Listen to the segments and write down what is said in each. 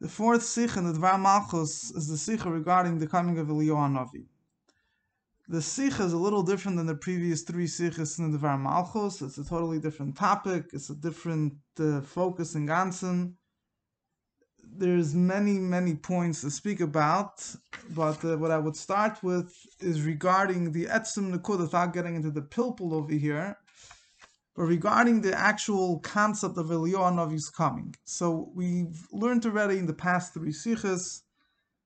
The fourth sikh in the Dvar Malchus is the sikh regarding the coming of Eliyahu Navi. The sikh is a little different than the previous three sikhs in the Dvar Malchus. It's a totally different topic. It's a different uh, focus in Gansen. There's many, many points to speak about, but uh, what I would start with is regarding the Etzim Nikud, without getting into the pilpul over here, but regarding the actual concept of Eliyahu Navi's coming. So we've learned already in the past three sikhs,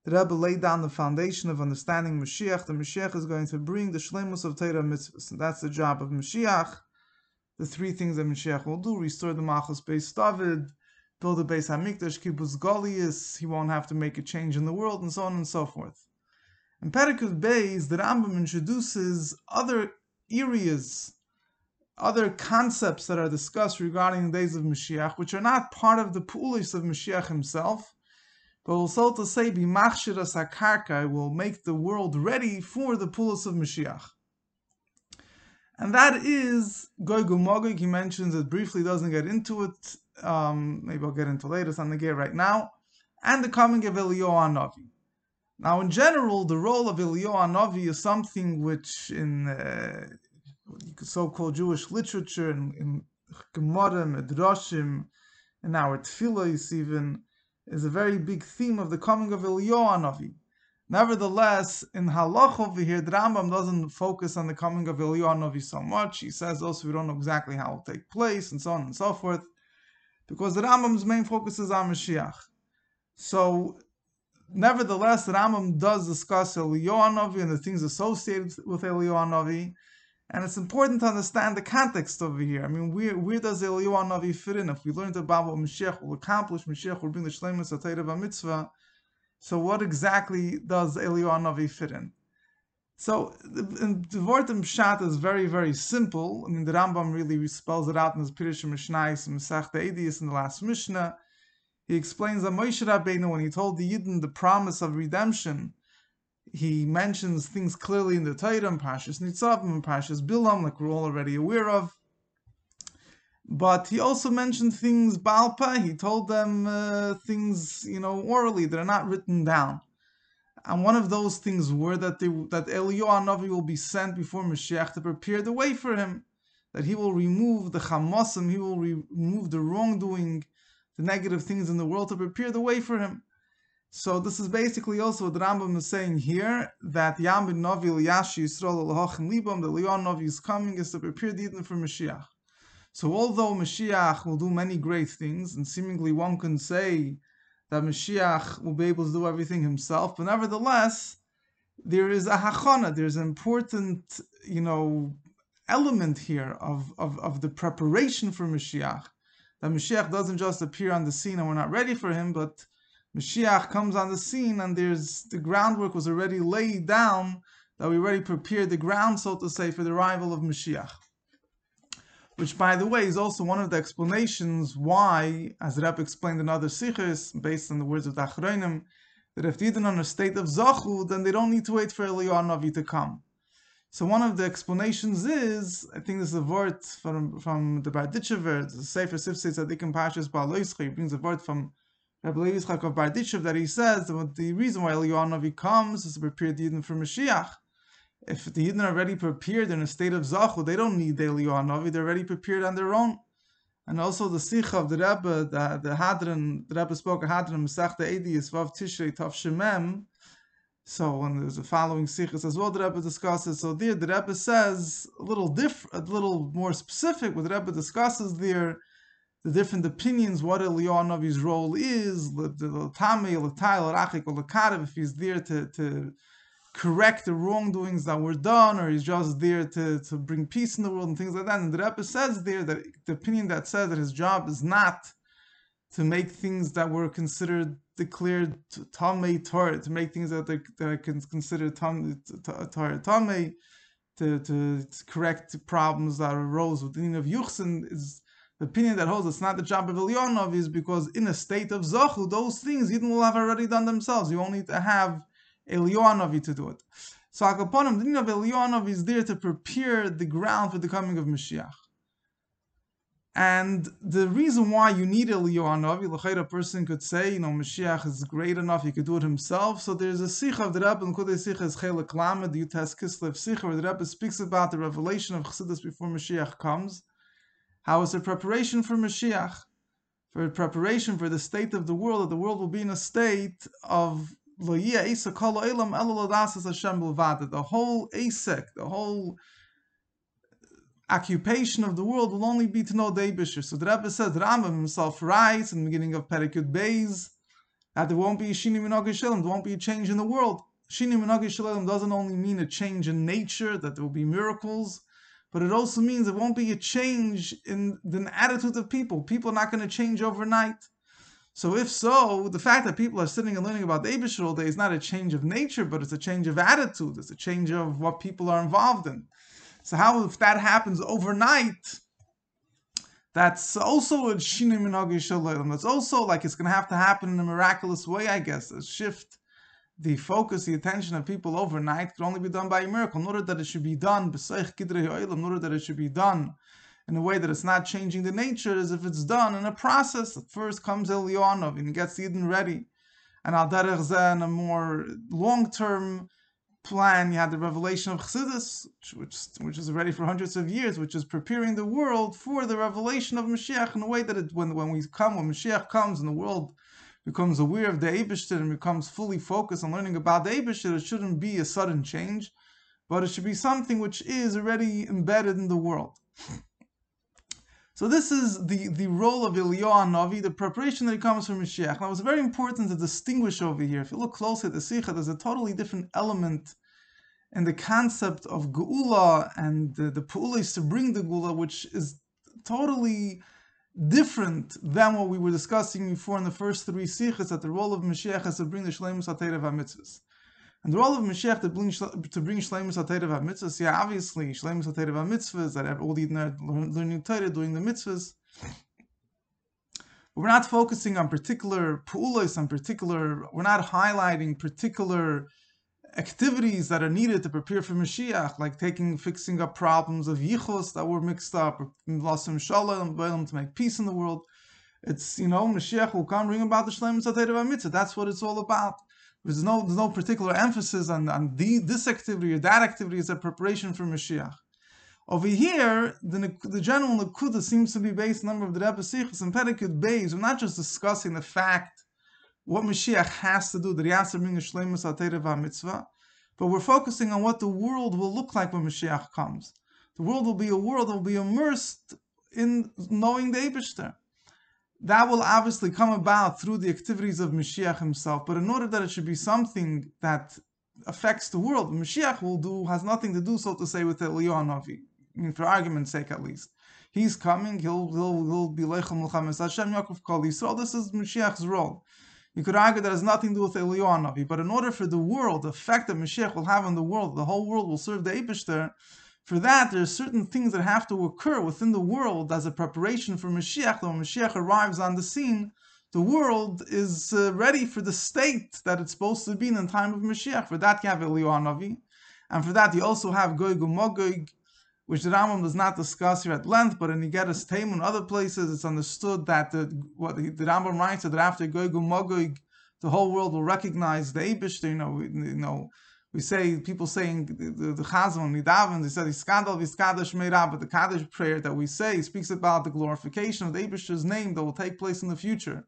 the Rebbe laid down the foundation of understanding Mashiach. The Mashiach is going to bring the shlemus of Torah mitzvahs, and that's the job of Mashiach. The three things that Mashiach will do: restore the Malchus Beis David, build a Beis Hamikdash, kibbutz Golius. He won't have to make a change in the world, and so on and so forth. In Perikut Beis, the Rambam introduces other areas other concepts that are discussed regarding the days of Mashiach, which are not part of the pulis of Mashiach himself, but also to say, B'machshiras HaKarka will make the world ready for the pulis of Mashiach. And that is Gumogig. He mentions it briefly, doesn't get into it. Um, maybe I'll get into later, it's on the get right now. And the coming of Eliyahu Navi. Now, in general, the role of Eliyahu Navi is something which in uh, so-called Jewish literature in, in Gemara, Midrashim, in our Tefillah even, is a very big theme of the coming of Eliyahu. Nevertheless, in Halach over here, the Rambam doesn't focus on the coming of Eliyahu so much. He says also we don't know exactly how it will take place and so on and so forth, because the Rambam's main focus is on Mashiach. So, nevertheless, the Rambam does discuss Eliyahu and the things associated with Eliyahu and it's important to understand the context over here. I mean, where, where does Eliyahu Navi fit in? If we learned about what Mashiach will accomplish, Mashiach will bring the Shleimus of mitzvah. So what exactly does Eliyahu Navi fit in? So the, word Pshat is very, very simple. I mean, the Rambam really spells it out in his Pirush Mishnais and Masech Eidius in the last Mishnah. He explains that Moshe Rabbeinu, when he told the Yidden the promise of redemption, he mentions things clearly in the Torah and Pashas Nitzavim and Pashas Bilam, like we're all already aware of. But he also mentioned things Balpa. He told them uh, things, you know, orally that are not written down. And one of those things were that they, that Eliyahu Navi will be sent before Mashiach to prepare the way for him. That he will remove the chamosim, he will re- remove the wrongdoing, the negative things in the world to prepare the way for him. So this is basically also what Rambam is saying here that Yam bin Novi Yashi Yisrael Lahachim Libam, the Leon Novi is coming is to prepare the Yidden for Mashiach. So although Mashiach will do many great things, and seemingly one can say that Mashiach will be able to do everything himself, but nevertheless, there is a hachana, there's an important, you know, element here of, of, of the preparation for Mashiach. That Mashiach doesn't just appear on the scene and we're not ready for him, but Mashiach comes on the scene and there's the groundwork was already laid down that we already prepared the ground, so to say, for the arrival of Mashiach. Which, by the way, is also one of the explanations why, as Rebbe explained in other sikhs, based on the words of the Achronim, that if they didn't on a state of Zachu, then they don't need to wait for Eliyahu Navi to come. So one of the explanations is, I think this is a word from, from the Barditchever, the Sefer Sifsei Tzadikim Pashas Ba'aloischei, brings a word from Rabbi Yitzchak of Barditchev that he says that the reason why Eliyahu comes is to prepare the Yidden for Mashiach. If the Yidden are already prepared in a state of Zachu, they don't need the Eliyahu they're already prepared on their own. And also the Sikha of the Rebbe, the, the Hadran, the Rebbe spoke a Hadran, Masechta Edi, Vav Tishrei, Tav Shemem. So when there's a following Sikha as well, the Rebbe discusses. So there, the Rebbe says a little different, a little more specific. What the Rebbe discusses there the different opinions what Eliyahu Navi's role is, if he's there to, to correct the wrongdoings that were done, or he's just there to, to bring peace in the world and things like that. And the Rebbe says there that the opinion that says that his job is not to make things that were considered declared Tamei Torah, to make things that, that are considered Torah Tamei, to, to, correct problems that arose with the meaning of Yuchsin is the opinion that holds it's not the job of Elionov is because in a state of Zachu, those things Yidden will have already done themselves. You only need to have Elionovi to do it. So Akaponim, the meaning of Elionov is there to prepare the ground for the coming of Mashiach. And the reason why you need Eliyahu a person could say, you know, Mashiach is great enough, he could do it himself. So there's a sikh of the Rebbe, and Kudei Sikh is Chelik Lamed, the Kislev Sikh, where the Rebbe speaks about the revelation of Chassidus before Mashiach comes. How is the preparation for Mashiach? For preparation for the state of the world, that the world will be in a state of the whole asek, the whole occupation of the world will only be to know the Eibishter. So the Rebbe says, Rambam himself writes in the beginning of Perikud Beis that there won't be a Shini Shalom, there won't be a change in the world. Shini Minagi Shalom doesn't only mean a change in nature, that there will be miracles, but it also means it won't be a change in the attitude of people. People are not going to change overnight. So if so, the fact that people are sitting and learning about the Eibishter all day is not a change of nature, but it's a change of attitude. It's a change of what people are involved in. So how if that happens overnight? That's also a minagi shalom. That's also like it's going to have to happen in a miraculous way, I guess. A shift the focus, the attention of people overnight can only be done by a miracle. In order that it should be done, in order that it should be done in a way that it's not changing the nature, as if it's done in a process. First comes Elionov and he gets Yidden ready. And Al Derech in a more long term plan, you had the revelation of Chassidus, which, which is ready for hundreds of years, which is preparing the world for the revelation of Mashiach in a way that it, when, when we come, when Mashiach comes and the world becomes aware of the Eibishter and becomes fully focused on learning about the Eibishter, it shouldn't be a sudden change, but it should be something which is already embedded in the world. So this is the, the role of Eliyahu Navi, the preparation that comes from Mashiach. Now it's very important to distinguish over here. If you look closely at the Sikha, there's a totally different element in the concept of Geula and the, the Pu'ulis to bring the Geula, which is totally different than what we were discussing before in the first three Sikhas, that the role of Mashiach is to bring the Shleimus HaTerev HaMitzvahs. And the role of Mashiach to bring to bring Shleimus HaTerev HaMitzvahs, yeah, obviously Shleimus HaTerev HaMitzvahs that all the learning Torah, doing the mitzvahs. We're not focusing on particular pu'ulos, on particular. We're not highlighting particular activities that are needed to prepare for Mashiach, like taking, fixing up problems of yichus that were mixed up, lasim shalom, to make peace in the world. It's you know Mashiach will come bring about the Shleimus HaTerev HaMitzvah. That's what it's all about. There's no there's no particular emphasis on, on the, this activity or that activity as a preparation for Mashiach. Over here, the, the general Nakuda seems to be based on a number of the Rebbe Sikhs and Perikud Beis. We're not just discussing the fact what Mashiach has to do, that he has to bring Aterev mitzvah, but we're focusing on what the world will look like when Mashiach comes. The world will be a world that will be immersed in knowing the Eibishter that will obviously come about through the activities of Mashiach himself. But in order that it should be something that affects the world, Mashiach will do has nothing to do, so to say, with Eliyahu Navi. I mean, for argument's sake, at least. He's coming. He'll he'll he'll be Lechem Mulchames Hashem Yaakov Kol Yisrael. This is Mashiach's role. You could argue that has nothing to do with Eliyahu Navi, but in order for the world, the effect that Mashiach will have on the world, the whole world will serve the Eibishter. For that, there are certain things that have to occur within the world as a preparation for Mashiach. When Mashiach arrives on the scene, the world is uh, ready for the state that it's supposed to be in the time of Mashiach. For that, you have Eliyahu Navi. And for that, you also have Gog Magog, which the Rambam does not discuss here at length, but in Igeras Taim and other places, it's understood that the, what the, the Rambam writes that after Gog Magog, the whole world will recognize the Abish, you know, you know, we say people saying the, the Chazon Nidavan, they said Iskadal Viskadash Meirab, but the Kaddish prayer that we say speaks about the glorification of the Abish's name that will take place in the future.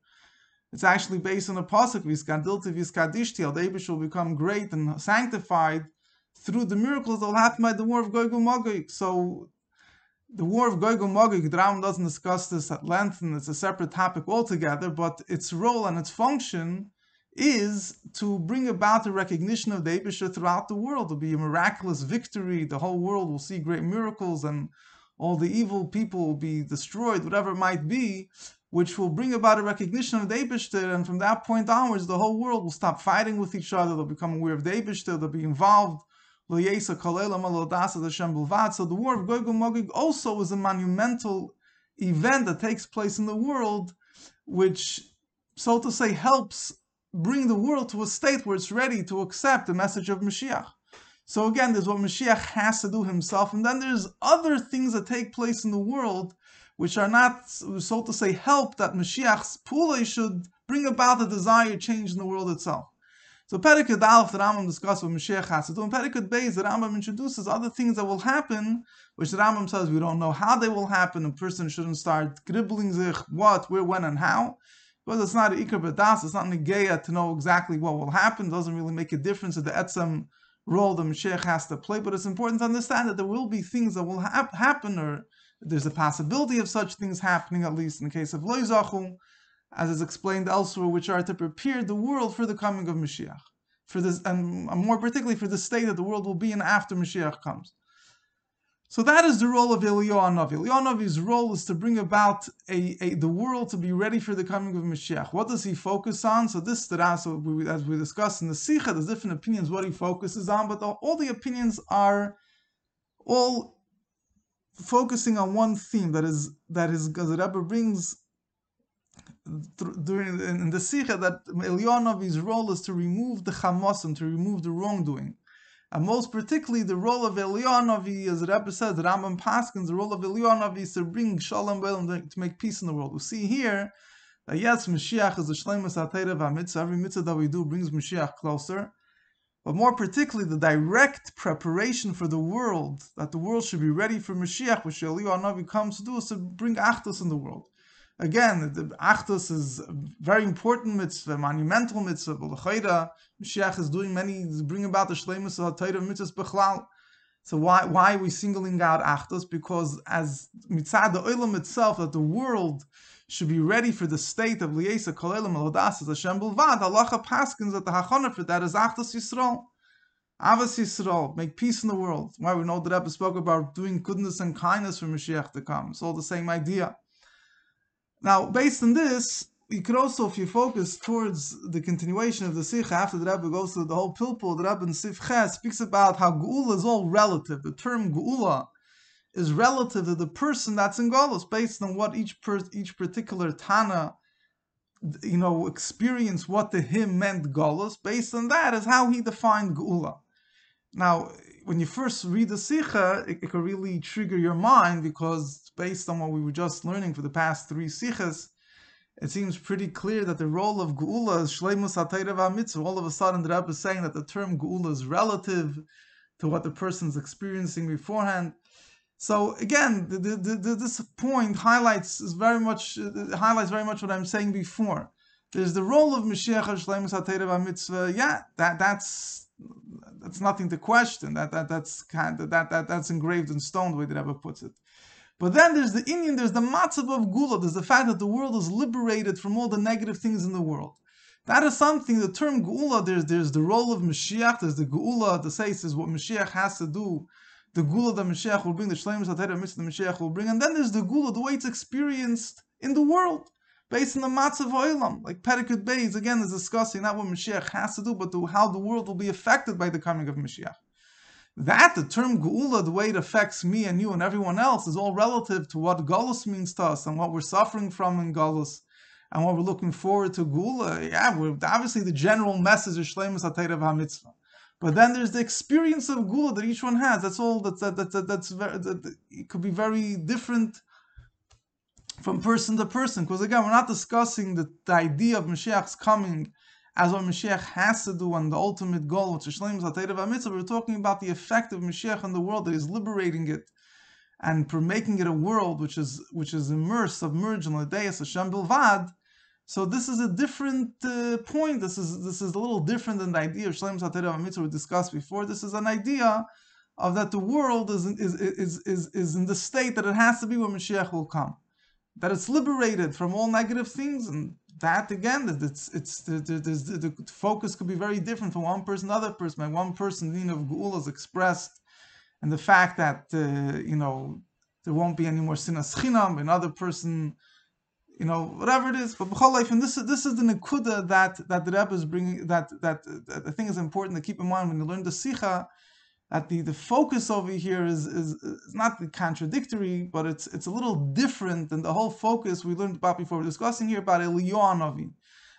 It's actually based on a pasuk Viskadilti Viskadishti, the Abish will become great and sanctified through the miracles that will happen by the war of Gog Magog. So the war of Gog Magog, the Ram doesn't discuss this at length, and it's a separate topic altogether. But its role and its function is to bring about the recognition of the Abisha throughout the world. It'll be a miraculous victory. The whole world will see great miracles and all the evil people will be destroyed, whatever it might be, which will bring about a recognition of the Abishter. And from that point onwards, the whole world will stop fighting with each other. They'll become aware of the Abishter. They'll be involved. So the war of Gog and Magog also is a monumental event that takes place in the world, which, so to say, helps bring the world to a state where it's ready to accept the message of Mashiach. So again, there's what Mashiach has to do himself, and then there's other things that take place in the world which are not, so to say, help that Mashiach's pula should bring about the desired change in the world itself. So Perikut Aleph, the Rambam discusses what Mashiach has to do. And Perikut Beis, the Rambam introduces other things that will happen, which the Rambam says we don't know how they will happen. A person shouldn't start gribbling zich, what, where, when, and how. Because it's not Ikar Badas, it's not Negeya to know exactly what will happen. It doesn't really make a difference at the Etzem role the Mashiach has to play. But it's important to understand that there will be things that will ha- happen, or there's a possibility of such things happening, at least in the case of Loizachu as is explained elsewhere, which are to prepare the world for the coming of Mashiach, for this, and more particularly for the state that the world will be in after Mashiach comes. So that is the role of Eliyahu Navi. Eliyahu Navi's role is to bring about a, a, the world to be ready for the coming of Mashiach. What does he focus on? So this so we, as we discussed in the Sikha, there's different opinions what he focuses on, but all the opinions are all focusing on one theme that is that the Rebbe brings during in the Sikha that Eliyahu role is to remove the chamosim, to remove the wrongdoing. And most particularly, the role of Eliyahu as the Rebbe says, Rambam Paskins, the role of Eliyahu is to bring shalom to make peace in the world. We see here that yes, Mashiach is the shleimus atayra v'amitzvah. Every mitzvah that we do brings Mashiach closer. But more particularly, the direct preparation for the world, that the world should be ready for Mashiach, which Eliyahu comes to do, is to bring achdus in the world. Again, the Achdus is a very important mitzvah, monumental mitzvah. But Mashiach is doing many, is bringing about the Shleimus of HaTorah mitzvahs b'chlal. So why why are we singling out Achdus? Because as mitzvah the olam itself, that the world should be ready for the state of Liesa Kolelim Alodas as Hashem Bulvad, Halacha Paskins that the Hachana for that is Achdus Yisrael. Avas Yisrael, make peace in the world. Why we know that Rebbe spoke about doing goodness and kindness for Mashiach to come. It's all the same idea. Now, based on this, you could also, if you focus towards the continuation of the Sikh after the Rebbe goes through the whole Pilpul, the Rebbe in speaks about how Geula is all relative. The term Geula is relative to the person that's in Golos, based on what each per, each particular Tana, you know, experienced what to him meant Golos. Based on that is how he defined Geula. Now, when you first read the Sikha, it, it can really trigger your mind because based on what we were just learning for the past three Sikhas, it seems pretty clear that the role of Geula is Shleimus Mitzvah. All of a sudden, the Rebbe is saying that the term Geula is relative to what the person's experiencing beforehand. So again, the, the, the, this point highlights is very much uh, highlights very much what I'm saying before. There's the role of Mashiach Shleimus HaTeirav Mitzvah. Yeah, that that's that's nothing to question. That that that's kind of, that that that's engraved in stone the way that Rebbe puts it. But then there's the Indian, there's the matzav of gula, there's the fact that the world is liberated from all the negative things in the world. That is something, the term gula, there's there's the role of Mashiach, there's the gula, the says is what Mashiach has to do, the gula that Mashiach will bring, the shleimus that the Mashiach will bring, and then there's the gula, the way it's experienced in the world based on the matzav oilam, like Perikut Beis again is discussing not what Mashiach has to do, but how the world will be affected by the coming of Mashiach. That the term Geula, the way it affects me and you and everyone else, is all relative to what Galus means to us and what we're suffering from in Galus and what we're looking forward to Geula. Yeah, obviously the general message is Shleimus HaTeirav HaMitzvah. But then there's the experience of Gula that each one has. That's all. That's that, that, that that's very. That, it could be very different from person to person. Because again, we're not discussing the, the idea of Mashiach's coming as what Mashiach has to do and the ultimate goal, which is Shleim Zatayrav Mitzvah. We're talking about the effect of Mashiach on the world that is liberating it and for making it a world which is which is immersed, submerged in Ladeus Hashem Bilvad. So this is a different uh, point. This is this is a little different than the idea of Shleim Zatayrav Mitzvah we discussed before. This is an idea of that the world is, is, is, is, is in the state that it has to be when Mashiach will come that it's liberated from all negative things, and that again, it's it's the, the, the, the, focus could be very different from one person another person. Like one person, the of Geula is expressed, and the fact that uh, you know there won't be any more sinas chinam. Another person, you know, whatever it is. But life, and this is this is the nekuda that that the Rebbe is bringing. That that, that I is important to keep in mind when you learn the sicha that the, the focus over here is, is, is not contradictory, but it's it's a little different than the whole focus we learned about before. We're discussing here about Eliyahu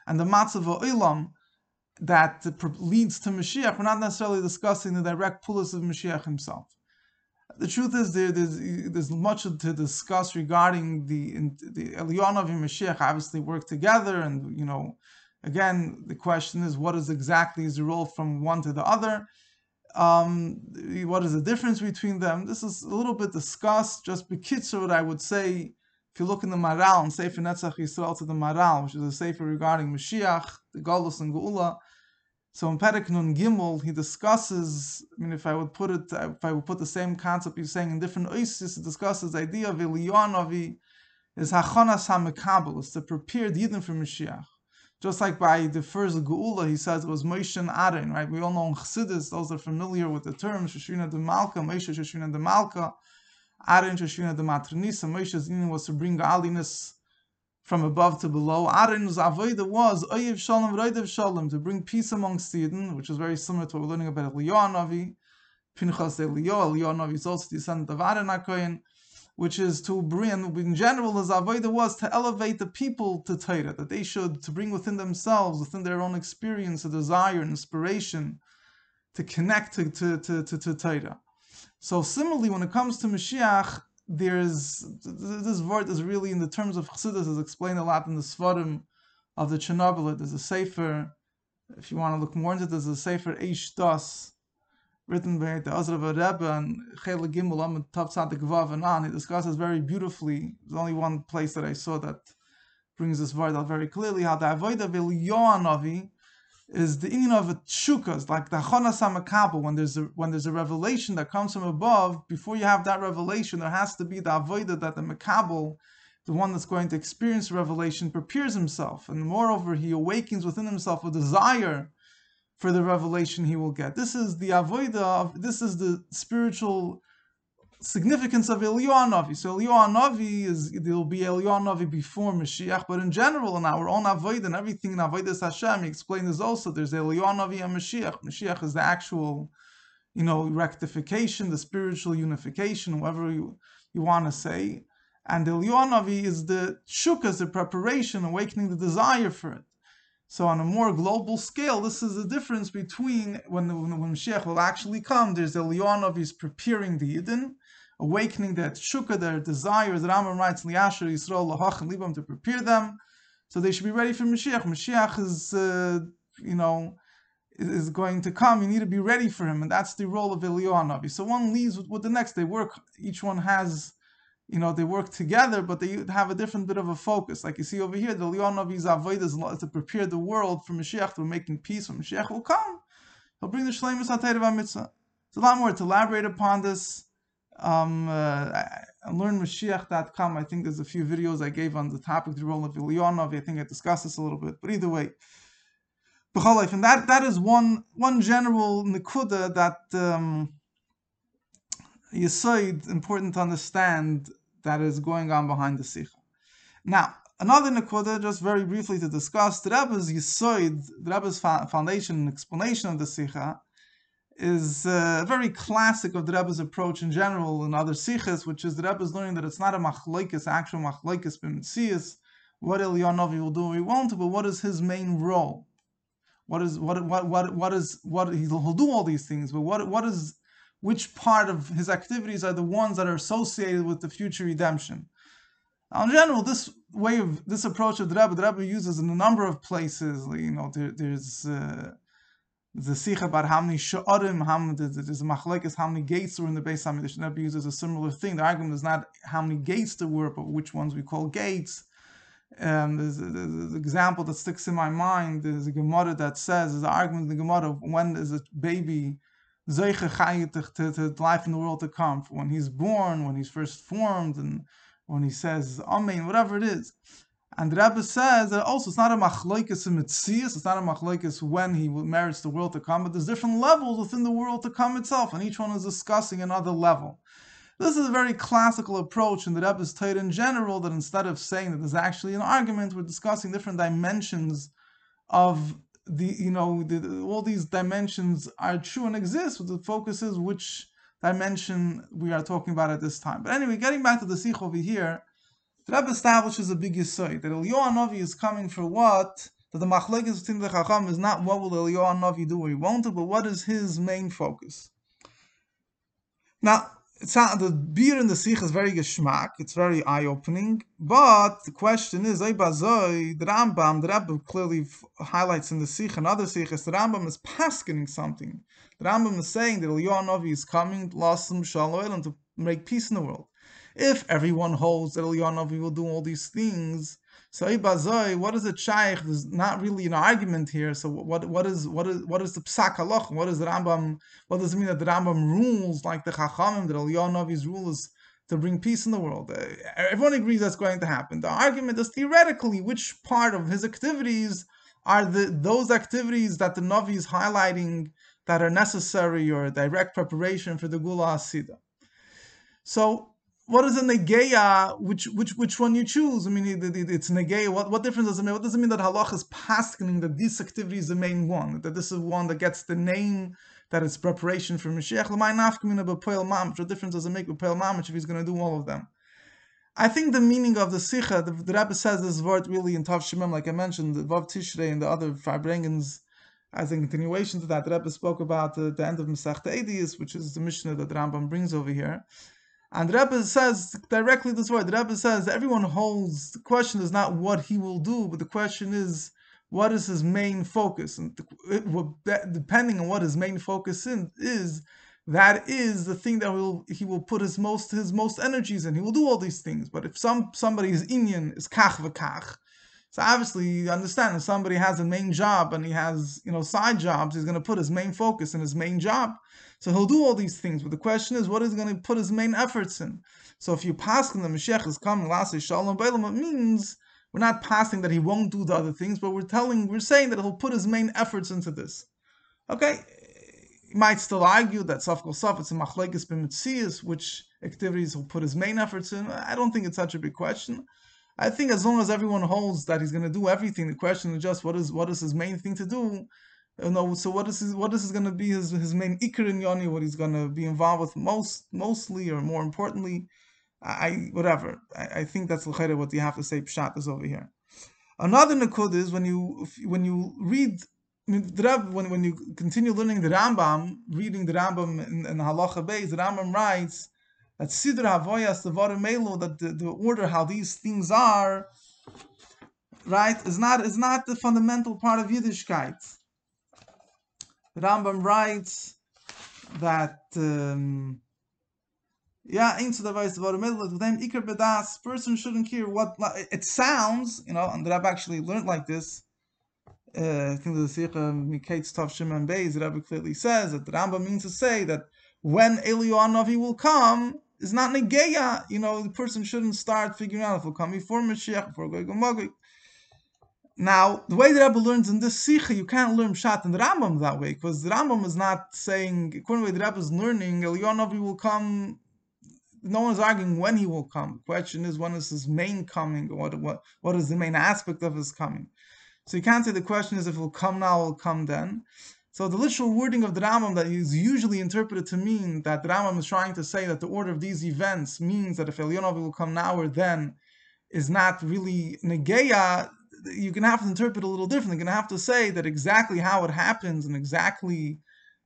and the Matzav Ilam that leads to Mashiach. We're not necessarily discussing the direct pullus of Mashiach himself. the truth is there, there's, there's much to discuss regarding the the Eliyahu and Mashiach obviously work together, and you know, again, the question is what is exactly is the role from one to the other. Um, what is the difference between them? This is a little bit discussed. Just bekitzer, what I would say, if you look in the Maharal and Sefer Netzach Yisrael to the Maharal, which is a sefer regarding Mashiach, the Galus and Geula, so in Perek Nun Gimel, he discusses, I mean, if I would put it, if I would put the same concept he's saying in different oasis, he discusses the idea of Eliyonovi is Hachonas HaMekabel, is to prepare the Yidden for Mashiach. Just like by the first Geula, he says it was Moshe and Aaron, right? We all know in Chassidus, those are familiar with the term, Shoshina de Malka, Moshe Shoshina de Malka, Aaron Shoshina de Matranisa, Moshe's Yidden was to bring godliness from above to below. Aaron's avodah was oyev shalom roidev shalom to bring peace amongst Yidden, which is very similar to what we're learning about Eliyahu Navi. Pinchas Eliyahu, Eliyahu Navi is also descendant of Aaron HaKohen, which is to bring, in general, his avodah was to elevate the people to Torah, that they should to bring within themselves, within their own experience, a desire and inspiration to connect to to to, to, to Torah. So similarly, when it comes to Mashiach, there's this word is really in the terms of Chassidus is explained a lot in the Svarim of the Chernobyl. There's a sefer, if you want to look more into it, there's a sefer Eish Das, written by the Azra Rebbe and Chele Gimel Amid Tav Tzadik Vav and on. He discusses very beautifully. There's only one place that I saw that brings this word out very clearly. How the Avodah Navi is the Indian of tshukas, like the Chonas HaMakabel, when there's a when there's a revelation that comes from above, before you have that revelation, there has to be the avodah that the Makabel, the one that's going to experience revelation, prepares himself. And moreover, he awakens within himself a desire for the revelation he will get. This is the avodah this is the spiritual significance of Eliyahu. So Eliyahu Navi is there will be Eliyahu Navi before Mashiach, but in general, in our own avoid and everything in avodas Hashem, he explained this also. There's Eliyahu Navi and Mashiach. Mashiach is the actual, you know, rectification, the spiritual unification, whatever you you want to say. And Eliyahu Navi is the shukas, the preparation, awakening the desire for it. So on a more global scale, this is the difference between when, when, when Mashiach will actually come, there's Navi is preparing the Yidden, awakening that shukah, their desires. The Rambam writes, Liasher Yisrael lahach and libam to prepare them, so they should be ready for Mashiach. Mashiach is, uh, you know, is going to come. You need to be ready for him, and that's the role of Eliyahu So one leaves with, with the next. They work. Each one has, you know, they work together, but they have a different bit of a focus. Like you see over here, the avodah is to prepare the world for Mashiach, to making peace. When Mashiach will come, he'll bring the Shleimus HaTeirav Mitzvah. It's a lot more to elaborate upon this um, uh, learnmashiach.com. I think there's a few videos I gave on the topic, the role of Ilyanov. I think I discussed this a little bit, but either way, and that that is one one general nikuda that um, yisoid important to understand that is going on behind the sikha. Now, another nikuda, just very briefly to discuss, the Rebbe's yisoid, the Rebbe's foundation and explanation of the sikha is uh, very classic of the Rebbe's approach in general in other sikhs, which is the Rebbe's learning that it's not a machlokes, actual machlokes b'mitzias, what Eliyahu will do or he won't, but what is his main role? What is what what what what is what he'll do all these things, but what what is which part of his activities are the ones that are associated with the future redemption? Now, in general, this way of this approach of the Rebbe, the Rebbe uses in a number of places. You know, there, there's. Uh, the sikh about how many sha'arim, how many, there's machlekes, how many gates were in the base Hamikdash. The Rebbe uses a similar thing. The argument is not how many gates there were, but which ones we call gates. Um, there's, an example that sticks in my mind. There's a Gemara that says, there's an argument in the Gemara, of when is a baby to, to life in the world to come? When he's born, when he's first formed, and when he says Amen, whatever it is. And the Rebbe says that also it's not a machlokes mitzias, it's not a machlokes when he merits the world to come, but there's different levels within the world to come itself, and each one is discussing another level. This is a very classical approach in the Rebbe's Torah in general, that instead of saying that there's actually an argument, we're discussing different dimensions of the, you know, the, all these dimensions are true and exist, the focus is which dimension we are talking about at this time. But anyway, getting back to the Sikh over here, the Rebbe establishes a big yisoid that Eliyahu Navi is coming for what? That the machlekes between the Chacham is not what will Eliyahu Navi do or he won't do, but what is his main focus. Now, the beer in the sikh is very geschmack. It's very eye opening. But the question is, the Rambam, the Rebbe clearly highlights in the sikh and other sikhs, the Rambam is paskening something. The Rambam is saying that Eliyahu Novi is coming, Lassim Shalom, to make peace in the world. If everyone holds that Eliyahu Novi will do all these things, so Ibazoi, what is it shaykh? There's not really an argument here. So what what is what is what is the psak halach? What is the Rambam? What does it mean that the Rambam rules like the Chachamim that Eliyahu Novi's rule is to bring peace in the world? Uh, everyone agrees that's going to happen. The argument is theoretically which part of his activities are the those activities that the Navi is highlighting that are necessary or direct preparation for the Gula Asida. So what is a negeya? Which which which one you choose? I mean, it, it, it's negeya. What what difference does it make? What does it mean that halach is paskening that this activity is the main one? That this is one that gets the name that it's preparation for Mashiach. What difference does it make b'poel mamish if he's going to do all of them? I think the meaning of the Sikha, the, the Rebbe says this word really in Tav Shemem, like I mentioned, the Vav Tishrei and the other Farbrengens, as a continuation to that, the Rebbe spoke about the end of Masech Edis, which is the Mishnah that Rambam brings over here. And the Rebbe says directly this word. The Rebbe says everyone holds. The question is not what he will do, but the question is what is his main focus. And depending on what his main focus is, that is the thing that will he will put his most his most energies in. He will do all these things. But if some somebody's Indian is kach v'kach, so obviously you understand if somebody has a main job and he has you know side jobs, he's going to put his main focus in his main job. So he'll do all these things, but the question is, what is he going to put his main efforts in? So if you pass in the Mashiach is coming, last Shalom Bailam, it means we're not passing that he won't do the other things, but we're telling, we're saying that he'll put his main efforts into this. Okay, you might still argue that Safkal Saf, it's a Machlekes B'Mitzias, which activities he'll put his main efforts in. I don't think it's such a big question. I think as long as everyone holds that he's going to do everything, the question is just what is what is his main thing to do you know, so what is his, what is going to be his his main ikar in yoni? What he's going to be involved with most mostly or more importantly, I whatever. I, I think that's what you have to say. Pshat is over here. Another nakud is when you when you read when when you continue learning the Rambam, reading the Rambam in, in Halacha Beis, the Rambam writes that Sidr Havoyas the Melo that the, the order how these things are, right, is not is not the fundamental part of Yiddishkeit. Rambam writes that um, yeah, into the voice of with them ikar bedas, person shouldn't care what it sounds, you know, and the Rabbi actually learned like this. Uh, I think the Sikha Mikates Tav Shimon Beis, the Rabbi clearly says that the Rambam means to say that when Eliyahu will come, is not negeya. You know, the person shouldn't start figuring out if he'll come before Mashiach, before Gog now, the way the Rebbe learns in this Sikha, you can't learn Pshat in the Rambam that way, because the Rambam is not saying, according to the Rebbe is learning, Eliyahu will come, no one's arguing when he will come. The question is, when is his main coming, what, what, what is the main aspect of his coming? So you can't say the question is if he'll come now, he'll come then. So the literal wording of the Rambam that is usually interpreted to mean that the Rambam is trying to say that the order of these events means that if Eliyahu will come now or then, is not really negeya, going to have to interpret a little differently. You're going to have to say that exactly how it happens and exactly,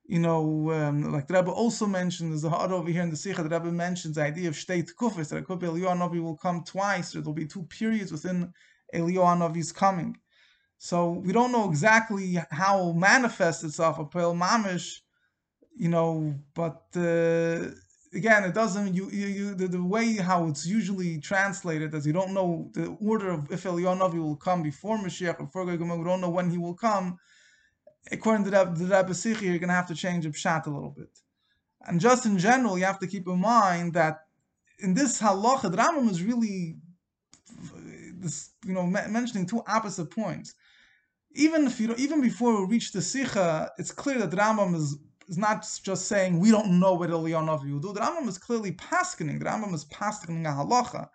you know, um, like the Rebbe also mentioned, there's a hard over here in the Sikha, the Rebbe mentions the idea of state kufis, that Akub Eliyahu Novi will come twice, or there'll be two periods within Eliyahu coming. So we don't know exactly how it will manifest itself, a Pel Mamish, you know, but uh, again, it doesn't. You, you, you the, the, way how it's usually translated, as you don't know the order of if Eliyahu will come before Mashiach, or before Gog we don't know when he will come. According to the, the Rebbe Sichi, you're going to have to change the pshat a little bit. And just in general, you have to keep in mind that in this halacha, the Rambam is really this, you know, mentioning two opposite points. Even if you even before we reach the Sikha, it's clear that the Rambam is is not just saying we don't know what Eliyahu will do. The Rambam is clearly paskening. The Rambam is paskening a halacha.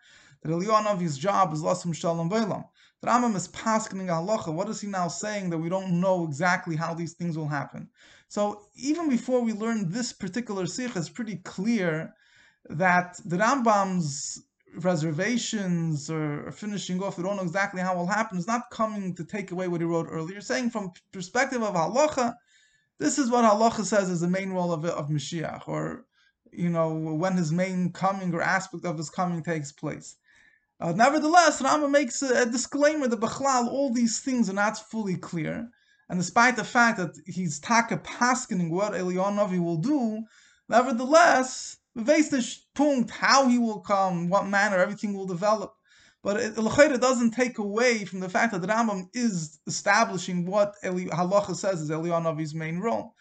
That Eliyahu job is lasum shalom ve'lam. The Rambam is paskening a halacha. What is he now saying that we don't know exactly how these things will happen? So even before we learn this particular sikh, it's pretty clear that the Rambam's reservations or, finishing off, we don't know exactly how it will happen, is not coming to take away what he wrote earlier. Saying from perspective of halacha, this is what halacha says is the main role of, of Mashiach, or you know, when his main coming or aspect of his coming takes place. Uh, nevertheless, Rama makes a, a disclaimer that Bechlal, all these things are not fully clear. And despite the fact that he's taka paskening what Eliyahu will do, nevertheless, the punkt, how he will come, what manner, everything will develop. But it, doesn't take away from the fact that the Rambam is establishing what Eli, Halacha says is Eliyahu main role.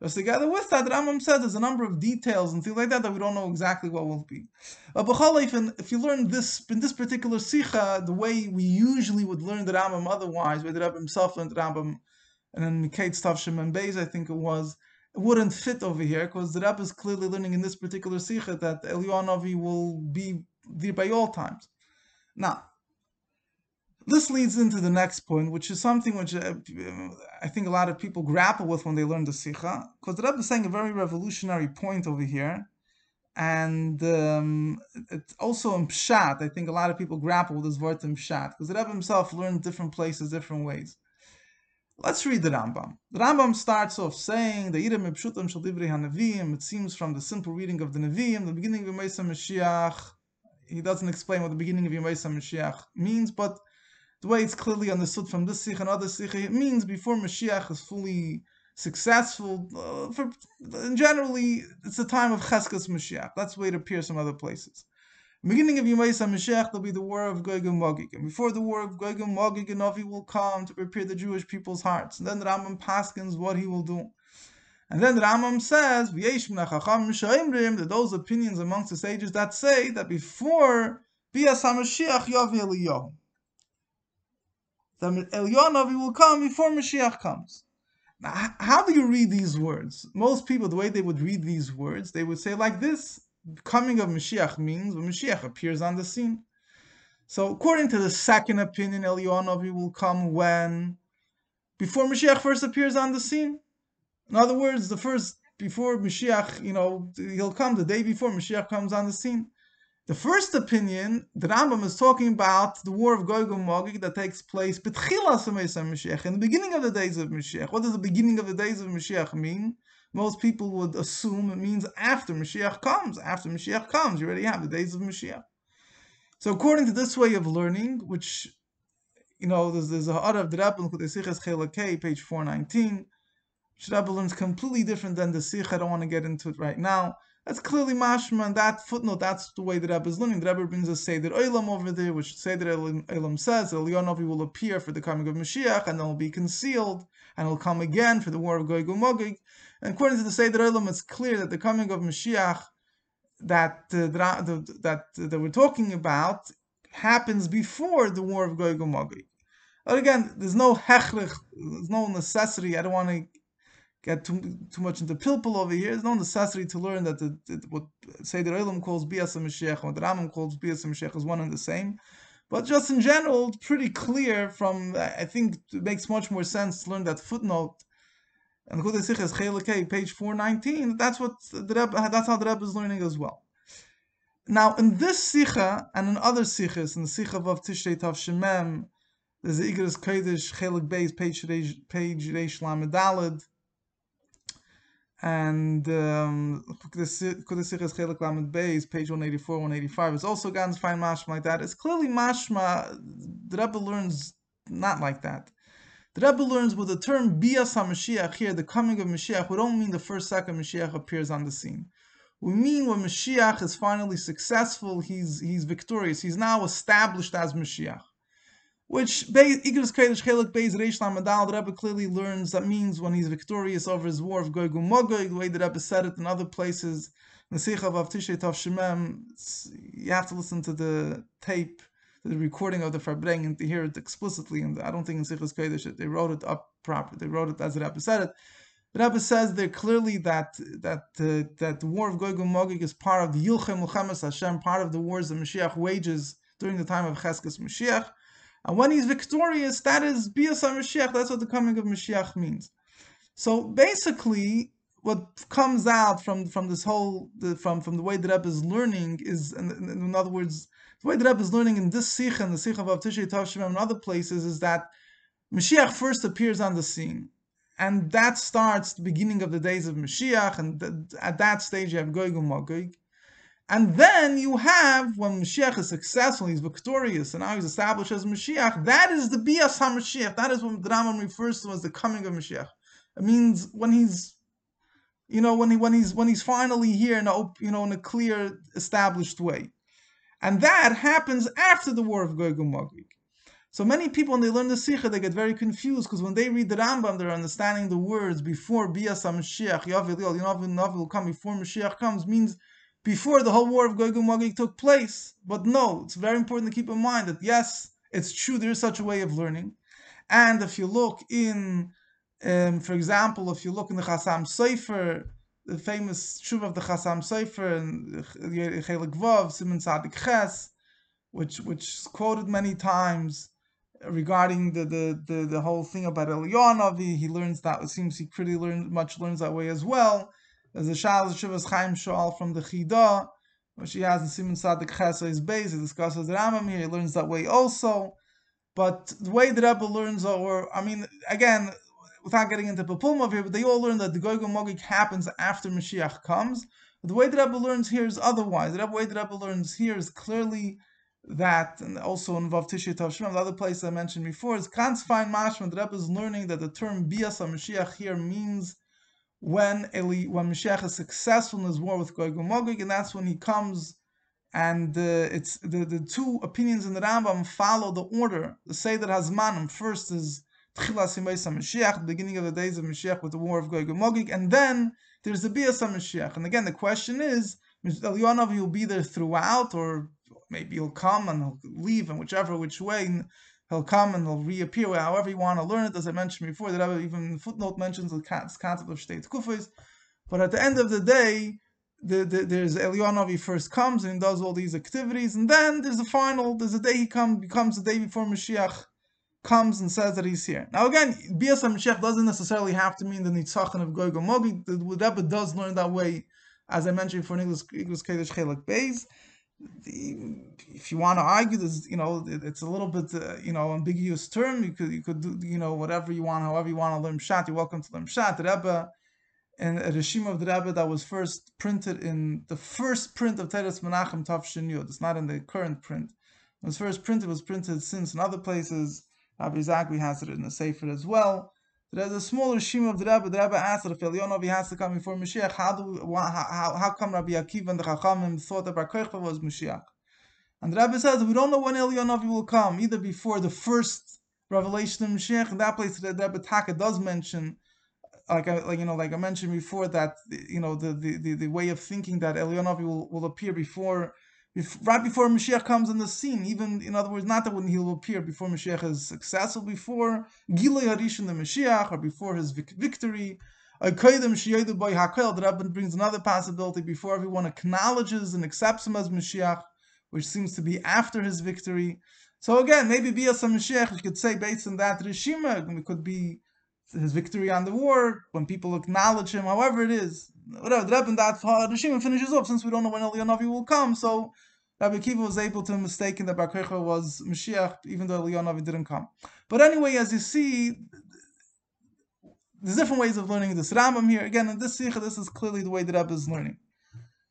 Just together with that, Rambam said there's a number of details and things like that that we don't know exactly what will be. But if you learn this in this particular sikha, the way we usually would learn the Rambam otherwise, where the Rebbe himself learned the Rambam, and then Mikate Stavshim and Beis, I think it was, it wouldn't fit over here because the Rebbe is clearly learning in this particular sikha that Eliyahu will be there by all times. Now, this leads into the next point, which is something which uh, I think a lot of people grapple with when they learn the Sikha, because the Rebbe is saying a very revolutionary point over here, and um, it's also in Pshat. I think a lot of people grapple with this word in Pshat, because the Rebbe himself learned different places, different ways. Let's read the Rambam. The Rambam starts off saying, "The Irim Pshutam Shal Hanavim." It seems from the simple reading of the Nevi'im, the beginning of Yemesa Mashiach. He doesn't explain what the beginning of Yemesa Mashiach means, but the way it's clearly understood from this sikh and other sikh, it means before Mashiach is fully successful. Uh, for generally, it's the time of Cheskas Mashiach. That's the way it appears from other places. Beginning of Yemaisa Mashiach, there'll be the war of Gog and Magog, and before the war of Gog and Magog, an Avi will come to prepare the Jewish people's hearts. And then the Rambam paskins what he will do. And then the Rambam says, that those opinions amongst the sages that say that before Bias HaMashiach Yavi Eliyahu that Eliyahu will come before Mashiach comes. Now, how do you read these words? Most people, the way they would read these words, they would say like this: coming of Mashiach means when Mashiach appears on the scene. So, according to the second opinion, Eliyahu will come when before Mashiach first appears on the scene. In other words, the first before Mashiach, you know, he'll come the day before Mashiach comes on the scene. The first opinion, the Rambam is talking about the war of Gog and Magog that takes place in the beginning of the days of Mashiach. What does the beginning of the days of Mashiach mean? Most people would assume it means after Mashiach comes. After Mashiach comes, you already have the days of Mashiach. So according to this way of learning, which you know, there's, there's a Ha'ara of the page 419, Rebbe learns completely different than the Sikh. I don't want to get into it right now. That's clearly mashma, and that footnote, that's the way the Rebbe is learning. The Rebbe brings a Seder Olam over there, which Seder Olam says Eliyahu will appear for the coming of Mashiach, and then will be concealed, and will come again for the war of Gog and according to the Seder Olam, it's clear that the coming of Mashiach that uh, that, that, that we're talking about happens before the war of Gog. But again, there's no hechrich, there's no necessity. I don't want to get too, too much into pilpul over here. There's no necessity to learn that the, the, what Seder Olam calls Bias Mashiach, what the Rambam calls Bias Mashiach is one and the same. But just in general, it's pretty clear from, I think it makes much more sense to learn that footnote. And Chudei page 419, that's what the Rebbe, that's how the Rebbe is learning as well. Now, in this Sikha and in other Sikhas, in the Sikha of Tishrei Tav Shemem, there's the Igros Kodesh, Chelik Beis, page, page Reish Lamed and um, Kudesichas Chelik Lamed Beis, page 184, 185, is also gotten to find mashma like that. It's clearly mashma, the Rebbe learns not like that. The Rebbe learns with the term Bias HaMashiach here, the coming of Mashiach, we don't mean the first second Mashiach appears on the scene. We mean when Mashiach is finally successful, he's, he's victorious, he's now established as Mashiach which Igros Kodesh Chelik Beis Reish Lamadal, the Rebbe clearly learns that means when he's victorious over his war of and Magog, the way the Rebbe said it in other places, in the Sikha of Tav Shemem, you have to listen to the tape, the recording of the Farbrengen and to hear it explicitly, and I don't think in Sichas Kodesh they wrote it up proper, they wrote it as the Rebbe said it. The Rebbe says there clearly that that uh, that the war of Gog Magog is part of the Yilchem Milchamos Hashem, part of the wars that Mashiach wages during the time of Cheskes Mashiach. And when he's victorious, that is Bias Mashiach. That's what the coming of Mashiach means. So basically, what comes out from from this whole the, from from the way the Rebbe is learning is, in, in, other words, the way the Rebbe is learning in this sikh and the sikh of Avtishay Tavshim and other places is that Mashiach first appears on the scene, and that starts the beginning of the days of Mashiach, and th- at that stage you have Gog and. And then you have, when Mashiach is successful, he's victorious, and now he's established as Mashiach, that is the Bias HaMashiach. That is what the Rambam refers to as the coming of Mashiach. It means when he's, you know, when he when he's when he's finally here in a you know in a clear, established way, and that happens after the war of Gog and Magog. So many people, when they learn the Sikha, they get very confused because when they read the Rambam, they're understanding the words before Bias HaMashiach, Yavil Yol, Yavil will come before Mashiach comes, means before the whole war of Gog and Magog took place. But no, it's very important to keep in mind that yes, it's true there is such a way of learning. And if you look in, um, for example, if you look in the Chasam Sofer, the famous Shuv of the Chasam Sofer, and Chelik Vav, Simon Sadik Ches, which which is quoted many times regarding the, the, the, the whole thing about Eliyahu he learns that it seems he pretty learned much learns that way as well. There's a Shal Shivas Chaim Shal from the Chida, which he has in Simon Sadik Chesa's base. He discusses the Rambam here. He learns that way also. But the way the Rebbe learns, or I mean, again, without getting into Papulmov here, but they all learn that the Gog Mogik happens after Mashiach comes. But the way the Rebbe learns here is otherwise. The way the Rebbe learns here is clearly that, and also in Vav Tisha Tavshim, the other place I mentioned before, is Kant's fine mashman. The Rebbe is learning that the term Bias Mashiach here means when Eli, when Mashiach is successful in his war with Gog and Magog, and that's when he comes. And uh, it's the, the two opinions in the Rambam follow the order. The say that Hazmanim first is Tchilas Mashiach, the beginning of the days of Mashiach with the war of Gog and Magog, and then there's the Bias Mashiach. And again, the question is, Eliyahu will be there throughout, or maybe he'll come and he'll leave, and whichever which way he'll come and he'll reappear however you want to learn it. As I mentioned before, that Rebbe even footnote mentions the concept of state kufis. But at the end of the day, the, the, there's Eliyahu first comes and does all these activities, and then there's the final. There's a day he comes, becomes the day before Mashiach comes and says that he's here. Now again, Bias Mashiach doesn't necessarily have to mean the Nitzachon of Gog Mogi. The Rebbe does learn that way, as I mentioned for English English Kedesh Chelik Beis if you want to argue this, you know, it's a little bit, uh, you know, ambiguous term. You could, you could do, you know, whatever you want, however you want to learn Shat. You're welcome to learn Shat. The Rebbe, and a Rishim of the Rebbe that was first printed in the first print of Teres Menachem Yud. It's not in the current print. It was first printed, was printed since in other places. Rabbi Zakri has it in the Sefer as well. There's a smaller shim of the Rebbe. The Rebbe asked if Elyonovi has to come before Mashiach. How do how, how come Rabbi Akiva and the Chachamim thought that Bar Kochba was Mashiach? And the Rebbe says we don't know when Elyonovi will come, either before the first revelation of Mashiach. In that place, the Rebbe Taka does mention, like I, like you know, like I mentioned before, that you know the the, the, the way of thinking that Elyonovi will, will appear before right before Mashiach comes on the scene, even in other words, not that when he will appear before Mashiach is successful, before Gilei Harishon the Mashiach, or before his victory. The Rebbe brings another possibility before everyone acknowledges and accepts him as Mashiach, which seems to be after his victory. So again, maybe Bias Mashiach, you could say based on that Rishima, it could be his victory on the war, when people acknowledge him, however it is. Whatever, the Rebbe, that Rishima finishes up, since we don't know when Eliyahu will come, so Rabbi Kiva was able to mistake that Bar was Mashiach, even though Eliyahu didn't come. But anyway, as you see, there's different ways of learning this Rambam here. Again, in this Sikha, this is clearly the way the Rebbe is learning.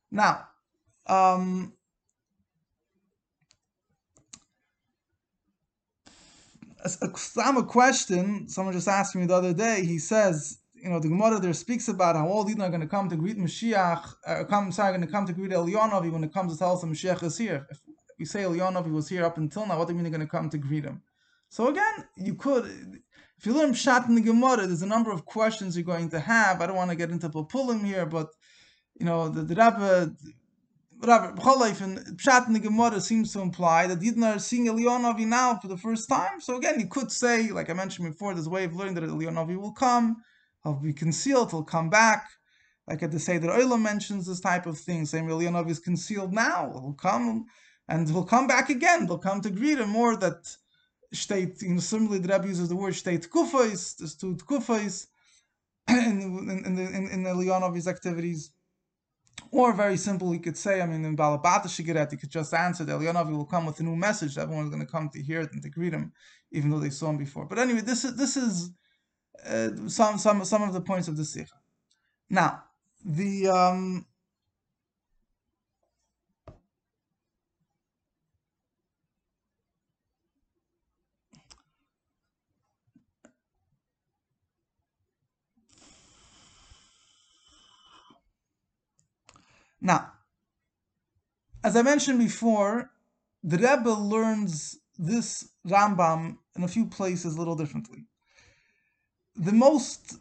Now, um, a, a, question, someone just asked me the other day, he says, you know, the Gemara there speaks about how all Yidden are going to come to greet Mashiach, uh, come, sorry, going to come to greet Elyonavi when it comes to tell us that Mashiach is here. If you say Elyonavi was here up until now, what do you mean they're going to come to greet him? So again, you could, if you learn Pshat in the Gemara, there's a number of questions you're going to have. I don't want to get into pilpulim here, but, you know, the, the Rabbi, whatever, B'chol and Pshat in the Gemara seems to imply that Yidden are seeing Elyonavi now for the first time. So again, you could say, like I mentioned before, there's a way of learning that Elyonavi will come, he'll be concealed, he'll come back. Like at the that Oila mentions this type of thing, saying Elyonavi is concealed now, he'll come and he'll come back again, they'll come to greet him, more that state, you know, similarly the Rebbe uses the word state kufais, there's two kufais in, in, in, in, in Elyonavi's activities. Or very simple, you could say, I mean, in Balabata Shigaret, you could just answer that Elyonavi will come with a new message. Everyone's going to come to hear it and to greet him, even though they saw him before. But anyway, this is this is uh, some some some of the points of the sikha. Now, the um, Now, as I mentioned before, the Rebbe learns this Rambam in a few places a little differently. The most,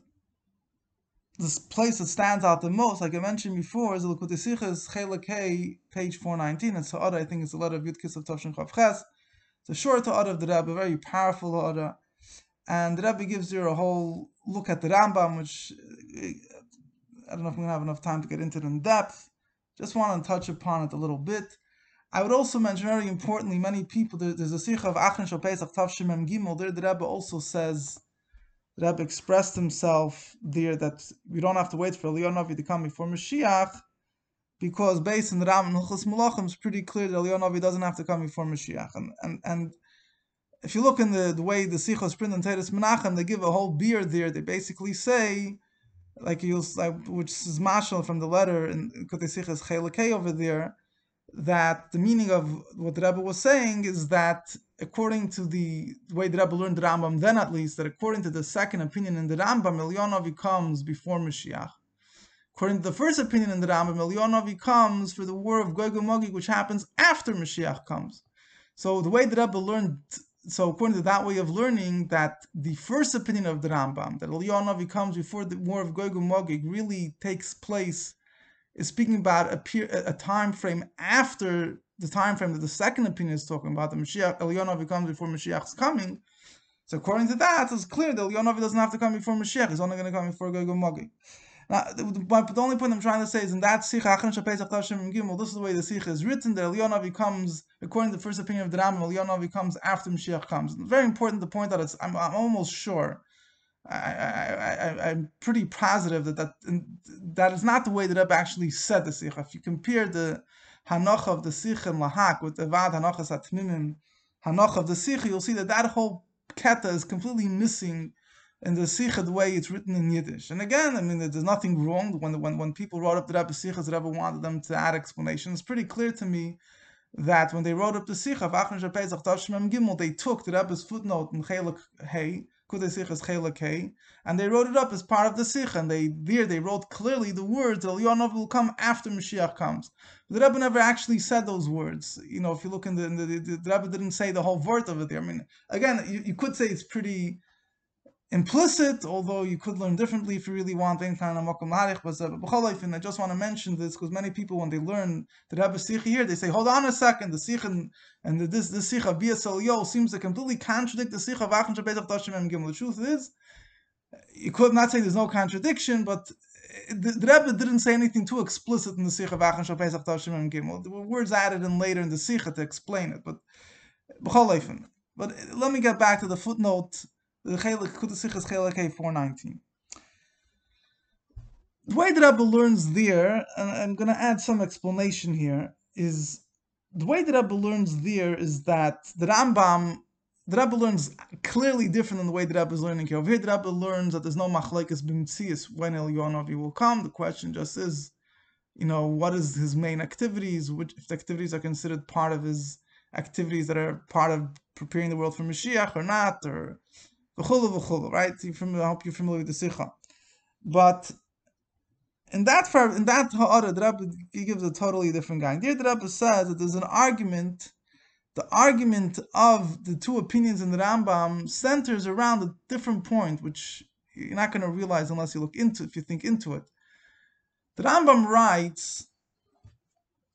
this place that stands out the most, like I mentioned before, is the Likutei Sichos Chelak page 419. It's Ha'ara, I think it's a letter of Yud of Tavshin Chav Ches. It's a short Ha'ara of the Rebbe, very powerful Ha'ara. And the Rebbe gives you a whole look at the Rambam, which I don't know if we're to have enough time to get into it in depth. Just want to touch upon it a little bit. I would also mention very importantly, many people there's a sikh of Achron Shal Pesach Tavshim Gimel. There, the Rebbe also says, Rebbe expressed himself there that we don't have to wait for Leonavi to come before Mashiach, because based on the Ram and Hilchos Malachim, it's pretty clear that Leonavi doesn't have to come before Mashiach. And and, and if you look in the, the way the Sichos print and Teres Menachem, they give a whole beard there. They basically say like you'll like, which is mashal from the letter in Kotesichas Chelakei over there, that the meaning of what the Rebbe was saying is that according to the way the Rebbe learned the Rambam, then at least that according to the second opinion in the Rambam, Elyonavi comes before Mashiach. According to the first opinion in the Rambam, Elyonavi comes for the war of Gog and Magog, which happens after Mashiach comes. So the way the Rebbe learned so according to that way of learning, that the first opinion of the Rambam, that Eliyahu comes before the war of Gog and Magog, really takes place, is speaking about a, peer, a time frame after the time frame that the second opinion is talking about. The Mashiach, Eliyahu comes before Mashiach's coming. So according to that, it's clear that Eliyahu doesn't have to come before Mashiach; he's only going to come before Gog Magog. Now, the, the, the, only point I'm trying to say is in that Sikha Achron Tashim Gimel, this is the way the Sikha is written, that Eliyonavi comes, according to the first opinion of the Rambam, Eliyonavi comes after Mashiach comes. Very important to point out, it's, I'm, I'm almost sure, I, I, am pretty positive that that, that is not the way that Rebbe actually said the Sikha. If you compare the Hanoch of the Sikha in Lahak with the Vad Atmimim, Hanoch of the Sikha, you'll see that that whole keta is completely missing in the Sikha the way it's written in Yiddish. And again, I mean, there's nothing wrong when when, when people wrote up the Rebbe Sikhas, the Rebbe wanted them to add explanations. It's pretty clear to me that when they wrote up the Sikha of Achron Gimel, they took the Rebbe's footnote in Chelak Hey, Chelak and they wrote it up as part of the Sikha. And they there they wrote clearly the words that Elionov will come after Mashiach comes. But the Rebbe never actually said those words. You know, if you look in the, in the, the, the Rebbe didn't say the whole word of it there. I mean, again, you, you could say it's pretty implicit, although you could learn differently if you really want. Uh, but I just want to mention this because many people, when they learn the Rebbe Sikha here, they say, hold on a second, the Sikha and, and this, this Sikha, BSLO, seems to completely contradict the Sikha of Achon Shabbat Tashim Gimel. The truth is, you could not say there's no contradiction, but eh, the, the Rebbe didn't say anything too explicit in the Sikha of Achon Shabbat Tashim Gimel. There were words added in later in the Sikha to explain it, but but eh, let me get back to the footnote the Chelik Kudasichas Chelik 419. The way that Rebbe learns there, and I'm going to add some explanation here, is the way that Rebbe learns there is that the Rambam, the Rebbe learns clearly different than the way that Rebbe is learning here. Over here, the Rebbe learns that there's no machlekes b'mitzias when El Yonavi will come. The question just is, you know, what is his main activities? Which if the activities are considered part of his activities that are part of preparing the world for Mashiach or not, or v'chulu v'chulu, right? I hope you're familiar with the Sikha. But in that in that ha'ara, the Rebbe gives a totally different guy. There, the Rebbe says that there's an argument. The argument of the two opinions in the Rambam centers around a different point, which you're not going to realize unless you look into if you think into it. The Rambam writes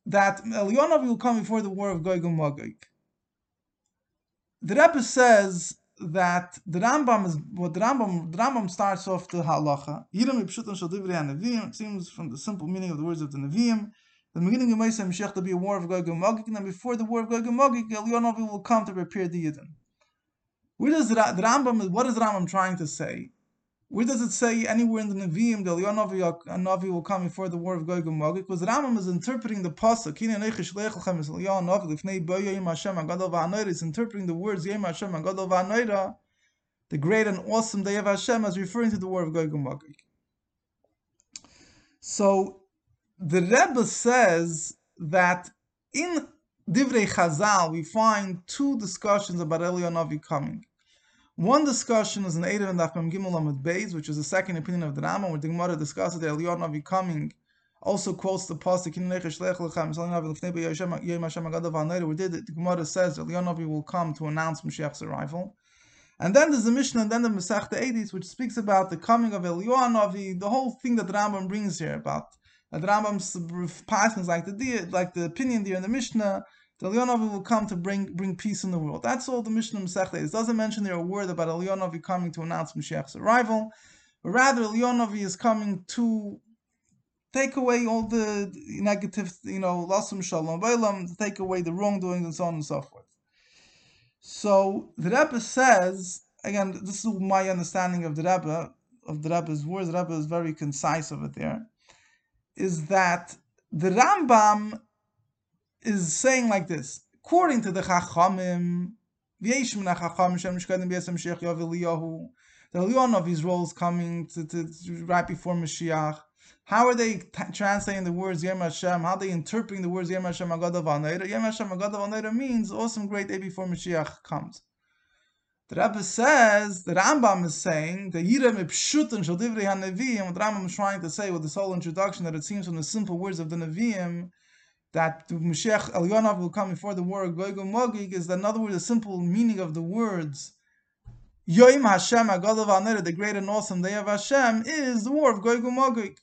that Elyonav will come before the war of Gog Magog. The Rebbe says that the Rambam is what the Rambam the Rambam starts off the halacha. It seems from the simple meaning of the words of the Nevi'im. The beginning of Moshe Mashiach to be a war of Gog and Magog, and then before the war of Gog and Magog, Elionavi will come to prepare the Yidden. Where does the, the Rambam? What is the Rambam trying to say? Where does it say anywhere in the Nevi'im that Navi will come before the war of Gog and Magog? Because Rambam is interpreting the pasuk. Is interpreting the words Yom Hashem Agadol Va'anoira. Is interpreting the words Yom Hashem Agadol Va'anoira the great and awesome day of Hashem, as referring to the war of Gog and Magog. So the Rebbe says that in Divrei Chazal we find two discussions about Eliyahu Navi coming. One discussion is in Eidim and Dafim Gimel Amud Beis, which is the second opinion of the Rambam, where the Gemara discusses that Eliyahu Navi coming also quotes the pasuk in Agadav Hanayr, where the Gemara says that Eliyahu Navi will come to announce Mashiach's arrival. And then there's the Mishnah, and then the Masech Edis, which speaks about the coming of Eliyahu Navi, the whole thing that the Rambam brings here about. The Rambam's passing like the like the opinion there in the Mishnah the will come to bring bring peace in the world. That's all the Mishnah Masechet It doesn't mention there a word about Elyonavi coming to announce Mashiach's arrival, but rather Elyonavi is coming to take away all the negative, you know, lasum shalom bailam, to take away the wrongdoings and so on and so forth. So the Rebbe says again, this is my understanding of the Rebbe of the Rebbe's words. The Rebbe is very concise over there. Is that the Rambam is saying like this. According to the Chachamim, the Eliyahu of Israel is coming to, to, right before Mashiach. How are they t- translating the words Yem Hashem? How are they interpreting the words Yem Hashem Agadav Anayra? Yem Hashem Agadav Anayra means awesome great day before Mashiach comes. The Rebbe says, the Rambam is saying, the Yirem Ipshut and Shaldivri HaNevi'im, what the Rambam is trying to say with this whole introduction, that it seems from the simple words of the Nevi'im, that Mashiach Elyonav will come before the war of Gog and Magog is in other words the simple meaning of the words Yoim Hashem Agadav Anera, the great and awesome day of Hashem, is the war of Gog and Magog.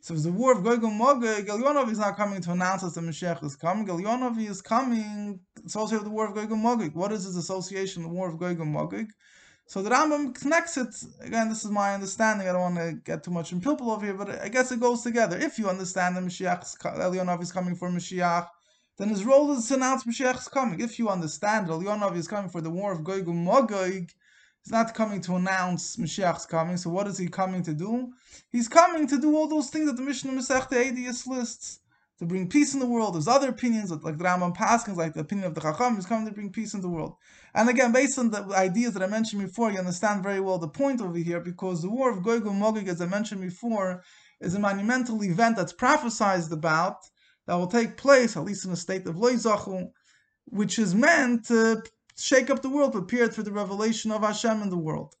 So the war of Gog and Magog, is not coming to announce us that Mashiach is coming. Elyonav is coming associated with the war of Gog and Magog. What is his association, the war of Gog and Magog? So the Rambam connects it. Again, this is my understanding. I don't want to get too much in pilpul over here, but I guess it goes together. If you understand that Mashiach, Elyonav is coming for Mashiach, then his role is to announce Mashiach is coming. If you understand Elyonav is coming for the war of Gog and Magog, he's not coming to announce Mashiach's coming. So what is he coming to do? He's coming to do all those things that the Mishnah Masechta Eidius lists to bring peace in the world. There's other opinions, like the Rambam Paskins, like the opinion of the Chacham, is coming to bring peace in the world. And again, based on the ideas that I mentioned before, you understand very well the point over here, because the war of Gog and Magog, as I mentioned before, is a monumental event that's prophesied about that will take place, at least in a state of Loizachu, which is meant to shake up the world, prepared for the revelation of Hashem in the world.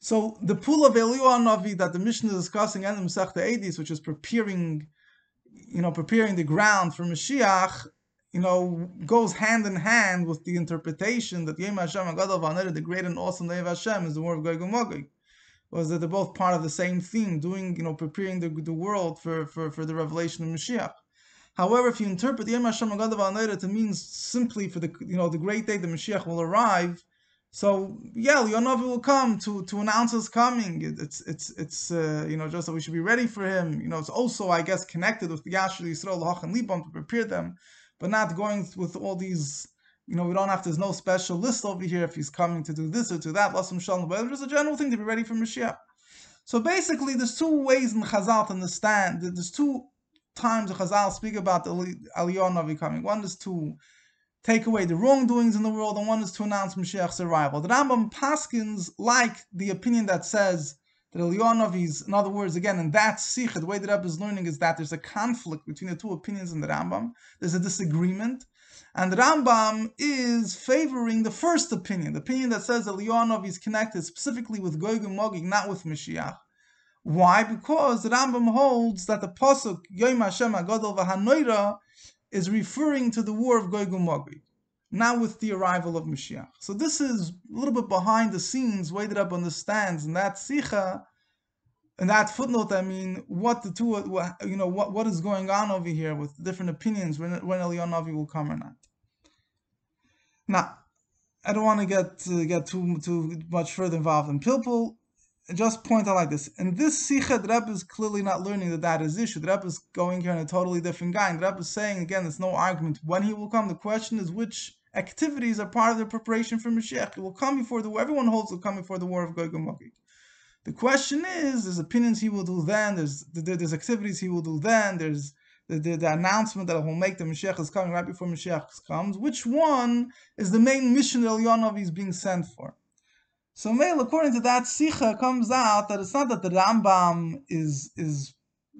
So the pool of Eliyahu Navi that the Mishnah is discussing and the Masechta Edis, which is preparing you know, preparing the ground for Mashiach, you know, goes hand in hand with the interpretation that Yom Hashem Agadav the great and awesome day of Hashem, is the word of Gog and Magog. Was that they're both part of the same theme, doing, you know, preparing the, the world for, for, for the revelation of Mashiach. However, if you interpret Yom Hashem Agadav to mean simply for the, you know, the great day the Mashiach will arrive, so yeah, Yonavi will come to to announce his coming. It's it's it's uh, you know just that we should be ready for him. You know, it's also I guess connected with the Yashul Yisrael and Libam to prepare them, but not going with all these. You know, we don't have. There's no special list over here if he's coming to do this or to that. Lasam Shalom, but just a general thing to be ready for Mashiach. So basically, there's two ways in Chazal to understand. There's two times the Chazal speak about the Aliyah Navi coming. One is to take away the wrongdoings in the world, and one is to announce Mashiach's arrival. The Rambam Paskins like the opinion that says that Elionov is, in other words, again, in that sikh, the way the Rebbe is learning is that there's a conflict between the two opinions in the Rambam. There's a disagreement. And the Rambam is favoring the first opinion, the opinion that says that Leonov is connected specifically with Gog and Magog, not with Mashiach. Why? Because the Rambam holds that the pasuk Yom Hashem Agadol V'Hanoira is referring to the war of Gog Magog, not with the arrival of Mashiach. So this is a little bit behind the scenes, way that Rebbe understands, and that sicha, and that footnote, I mean, what the two, you know, what, what is going on over here with different opinions when when Eliyahu will come or not. Now, I don't want to get uh, get too too much further involved in Pilpul just point out like this. In this Sikha, the Rebbe is clearly not learning that that is issue. The Rebbe is going here in a totally different guy. And the Rebbe is saying, again, there's no argument when he will come. The question is which activities are part of the preparation for Mashiach. He will come before the war. Everyone holds will come before the war of Gog and. The question is, there's opinions he will do then, there's there's activities he will do then, there's the, the, the, announcement that he'll make the Mashiach is coming right before Mashiach comes. Which one is the main mission that Elyanov is being sent for? So Mail, according to that Sikha, comes out that it's not that the Rambam is is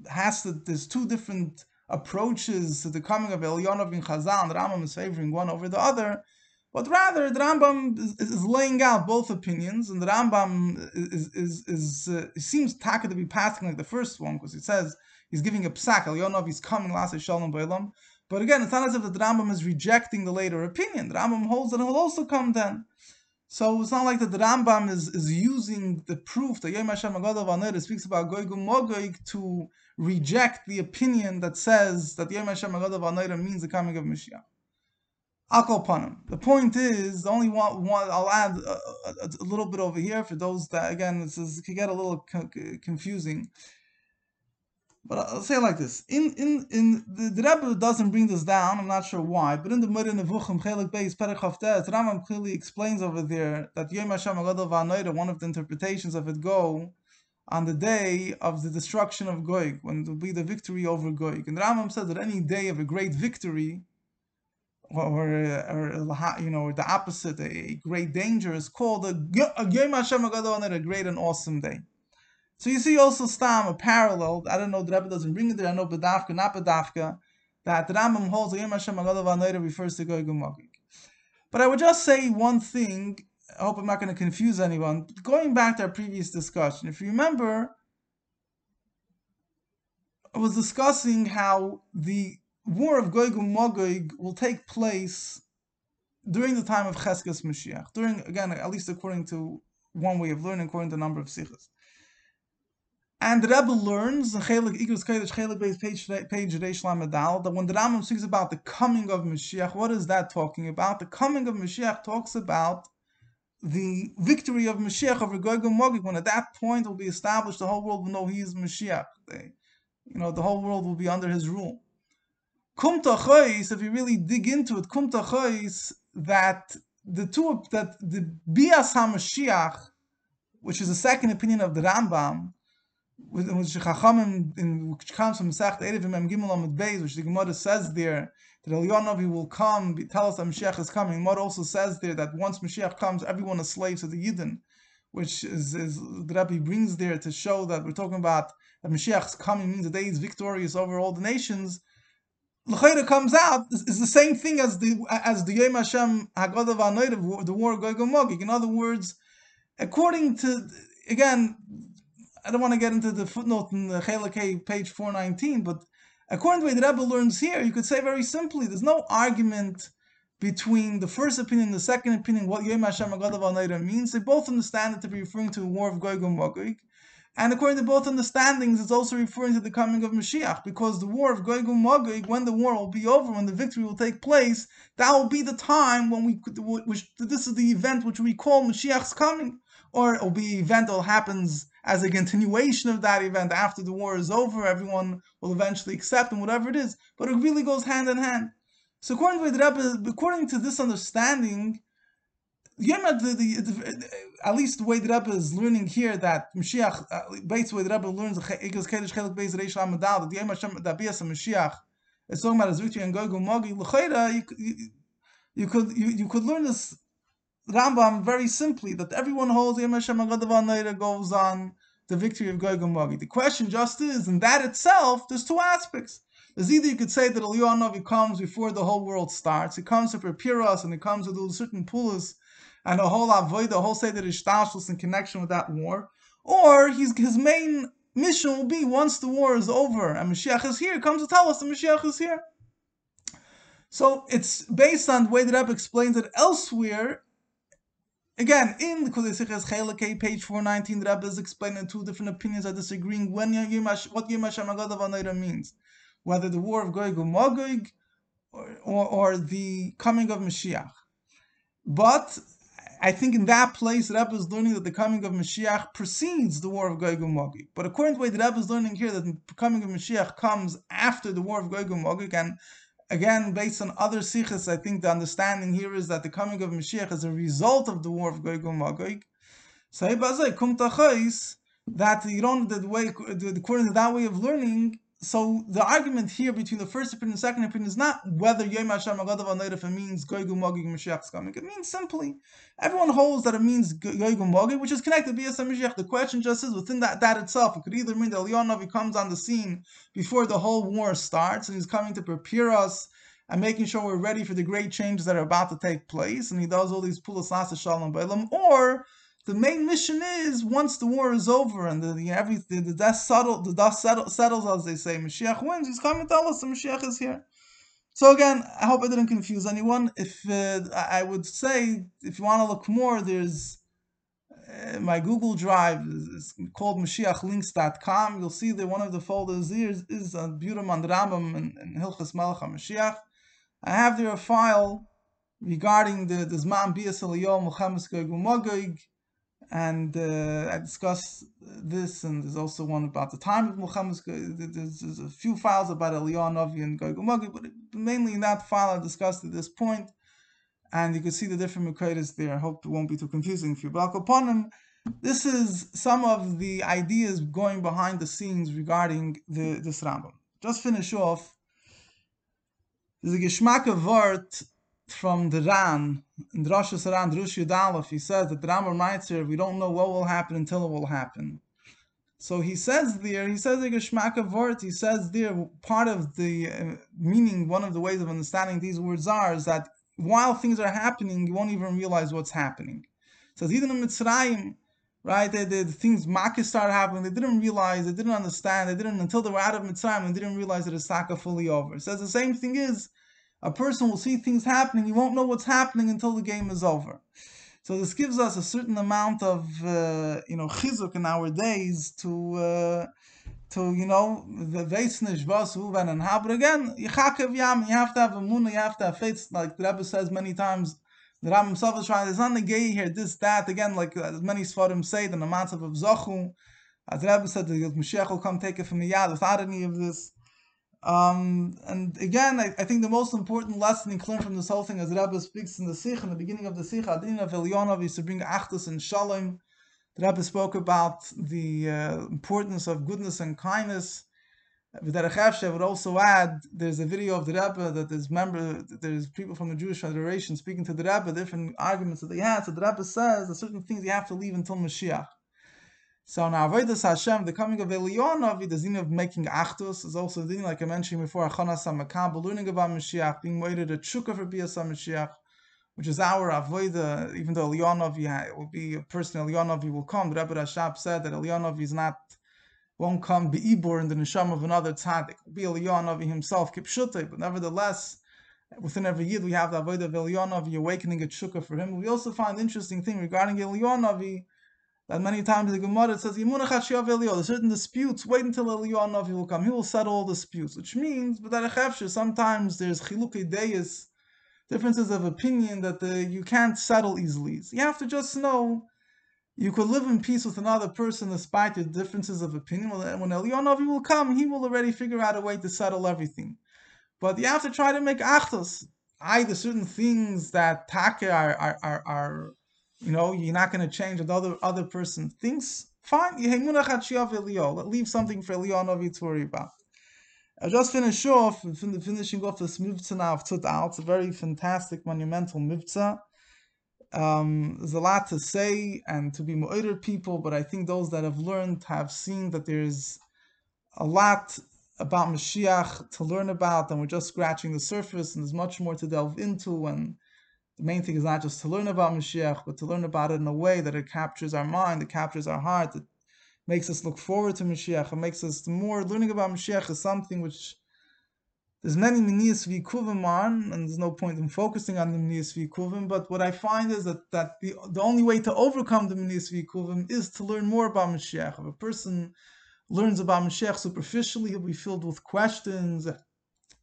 has to there's two different approaches to the coming of Elionov bin Chazal, and Rambam is favoring one over the other, but rather the Rambam is, is laying out both opinions, and the Rambam is is, is uh, seems taka to be passing like the first one because it says he's giving a psak Elionov is coming last shalom b'elam. But again, it's not as if the Rambam is rejecting the later opinion. The Rambam holds that will also come then. So it's not like that the Rambam is, is using the proof that Yom Hashem Agadav speaks about Goygum Mogoig to reject the opinion that says that Yom Hashem Agadav means the coming of Mashiach. Akol Panim. The point is, the only one, one I'll add a, a, a, little bit over here for those that, again, this is, can get a little confusing. But I'll say it like this: in in in the, the Rebbe doesn't bring this down. I'm not sure why, but in the Moreh Nevuchim Chelik Beis Perek Chavtes, Rambam clearly explains over there that Yom Hashem Agadol Va'anoida, one of the interpretations of it go on the day of the destruction of Goig, when it will be the victory over Goig. And Rambam says that any day of a great victory, or, or, you know, the opposite, a great danger, is called a Yom Hashem Agadol a great and awesome day. So you see also Stam, a parallel, I don't know, the Rebbe doesn't bring it there, I know Bedafka, not Bedafka, that the Rambam holds Yom Hashem Agadav refers to Goy Magig. But I would just say one thing, I hope I'm not going to confuse anyone. Going back to our previous discussion, if you remember, I was discussing how the war of Gog and Magog will take place during the time of Cheskes Mashiach. During, again, at least according to one way of learning, according to the number of sikhs. And the Rebbe learns, page page that when the Rambam speaks about the coming of Mashiach, what is that talking about? The coming of Mashiach talks about the victory of Mashiach over Gog and Magog. When at that point will be established, the whole world will know he is Mashiach. They, you know, the whole world will be under his rule. Chois, if you really dig into it, Chois, that the two that the Bias HaMashiach, which is the second opinion of the Rambam, which comes from Masech Eruvin Mem Gimel Amud Beis, which the Gemara says there that Elyonavi will come, tell us that Mashiach is coming. Gemara also says there that once Mashiach comes, everyone is slaves of the Yidden, which is, is the Rabbi brings there to show that we're talking about that Mashiach's coming means the day is victorious over all the nations. L'chayra comes out is, is, the same thing as the as the Yom Hashem Haggadah the war of Gog and In other words, according to again I don't want to get into the footnote in the Chelakei, page 419, but according to the the Rebbe learns here, you could say very simply, there's no argument between the first opinion and the second opinion, what Yom Hashem Agadav means. They both understand it to be referring to a war of Gog and Magog. And according to both understandings, it's also referring to the coming of Mashiach, because the war of Gog and Magog, when the war will be over, when the victory will take place, that will be the time when we, which this is the event which we call Mashiach's coming, or it will be event that happens as a continuation of that event after the war is over, everyone will eventually accept and whatever it is. But it really goes hand in hand. So according to the Rebbe, according to this understanding, the, the, the, at least the way the Rebbe is learning here that Mashiach, uh, based way the Rebbe learns Igos Kedesh Chelik Beis Reish Lamadal, that the Yom Hashem, that Bias Mashiach is talking about his victory and Gog and Mogi, you, could you could learn this Rambam very simply that everyone holds Yom Hashem goes on the victory of Gog and Magog. The question just is, in that itself, there's two aspects. There's either you could say that Eliyahu Navi comes before the whole world starts. He comes to prepare us, and he comes to do certain pulas and a whole avoid, the whole seder ishtashlis in connection with that war. Or he's, his main mission will be once the war is over and Mashiach is here, he comes to tell us the Mashiach is here. So it's based on the way that Rebbe explains it elsewhere. Again, in the Kulisiches Chelake, page 419, the Rebbe is explaining two different opinions are disagreeing when Yimash, what Yom Hashem Agadav means. Whether the war of and Magog or, or, the coming of Mashiach. But I think in that place, the Rebbe is learning that the coming of Mashiach precedes the war of and Magog. But according to the way the Rebbe is learning here, that the coming of Mashiach comes after the war of and Magog, and Again, based on other sikhs, I think the understanding here is that the coming of Mashiach is a result of the war of Gog and Magog. So that you don't, the way, according to that way of learning, so the argument here between the first opinion and second opinion is not whether Yom Hashem Agadav Anoidaf means Goygu Mogig Mashiach's coming. It means simply everyone holds that it means Goygu Mogig, which is connected to Mashiach. The question just is within that that itself. It could either mean that Eliyahu comes on the scene before the whole war starts and he's coming to prepare us and making sure we're ready for the great changes that are about to take place, and he does all these pulas shalom b'elam, or the main mission is once the war is over and the, the every the, dust settle the dust settle, settles as they say Mashiach wins. He's coming to tell us the Mashiach is here. So again, I hope I didn't confuse anyone. If uh, I would say, if you want to look more, there's uh, my Google Drive is called MashiachLinks.com. You'll see that one of the folders here is, is a Buram and Rambam and, and Hilchas Melech Mashiach. I have there a file regarding the, the Zman Bias Eliyah Muhammad Magog and uh, I discussed this, and there's also one about the time of Muhammad. There's, there's a few files about Eliyahu Novi and Gog but mainly in that file I discussed at this point, and you can see the different Makaitas there. I hope it won't be too confusing for you. But upon them, this is some of the ideas going behind the scenes regarding the this Rambam. Just finish off. There's a Geschmack of word from the Ran, in Rosh Hashanah, Drush Yudalef, he says that the Rambam writes here, we don't know what will happen until it will happen. So he says there, he says like a Vort, he says there, part of the uh, meaning, one of the ways of understanding these words are, is that while things are happening, you won't even realize what's happening. So even in Mitzrayim, right, the, the, the things Makkah started happening, they didn't realize, they didn't understand, they didn't, until they were out of Mitzrayim, they didn't realize that the Saka fully over. Says the same thing is, a person will see things happening, he won't know what's happening until the game is over. So this gives us a certain amount of uh, you know chizuk in our days to uh, to you know the veisnish was uven and. But again, yichakev yam, you have to have a moon, you have to have faith. Like the Rebbe says many times, the Ram himself is trying. There's not gay here, this that again. Like as many svarim say, the amounts of zochu. As the Rebbe said, the Mashiach will come take it from the yad without any of this. Um, and again, I, I, think the most important lesson you can learn from this whole thing, as Rebbe speaks in the Sikh, in the beginning of the Sikh, Adin of Elionov is to bring Achdus and Shalom. The Rebbe spoke about the uh, importance of goodness and kindness. I would also add, there's a video of the Rebbe that there's member, there's people from the Jewish Federation speaking to the Rebbe, different arguments that they had. So the Rebbe says that certain things you have to leave until Mashiach. So now Avodas Hashem, the coming of Eliyahu, the zin of making Achdus is also the thing, like I mentioned before, Achanas HaMakab, learning about Mashiach, being waited a Chukah for Bias which is our Avodah, even though Eliyahu will be a person, Eliyahu will come. The Rebbe Rashab said that Eliyahu is not, won't come be Ibor in the Nisham of another tzaddik. Will be Eliyahu himself, Kipshute, but nevertheless, within every year we have the Avodah of Eliyahu, awakening a Chukah for him. We also find interesting thing regarding Eliyahu, that many times the Gemara says There's certain disputes. Wait until Eliyahu Navi will come. He will settle all disputes, which means, but that sometimes there's chilukei deis, differences of opinion that the, you can't settle easily. So you have to just know you could live in peace with another person despite your differences of opinion. When Eliyahu Navi will come, he will already figure out a way to settle everything. But you have to try to make achtos. Either certain things that take are, are, are, are you know, you're not going to change what the other other person thinks. Fine, leave something for Eliyahu to worry about. I just finish off, finishing off this mivtza now of Tut It's a very fantastic, monumental mivtza. Um, there's a lot to say and to be mu'ayr people, but I think those that have learned have seen that there's a lot about Mashiach to learn about, and we're just scratching the surface, and there's much more to delve into. And the main thing is not just to learn about Mashiach, but to learn about it in a way that it captures our mind, that captures our heart, that makes us look forward to Mashiach, it makes us more learning about Mashiach is something which there's many miniyas v'ikuvim on, and there's no point in focusing on the miniyas v'ikuvim, but what I find is that, that the, the only way to overcome the miniyas v'ikuvim is to learn more about Mashiach. If a person learns about Mashiach superficially, he'll be filled with questions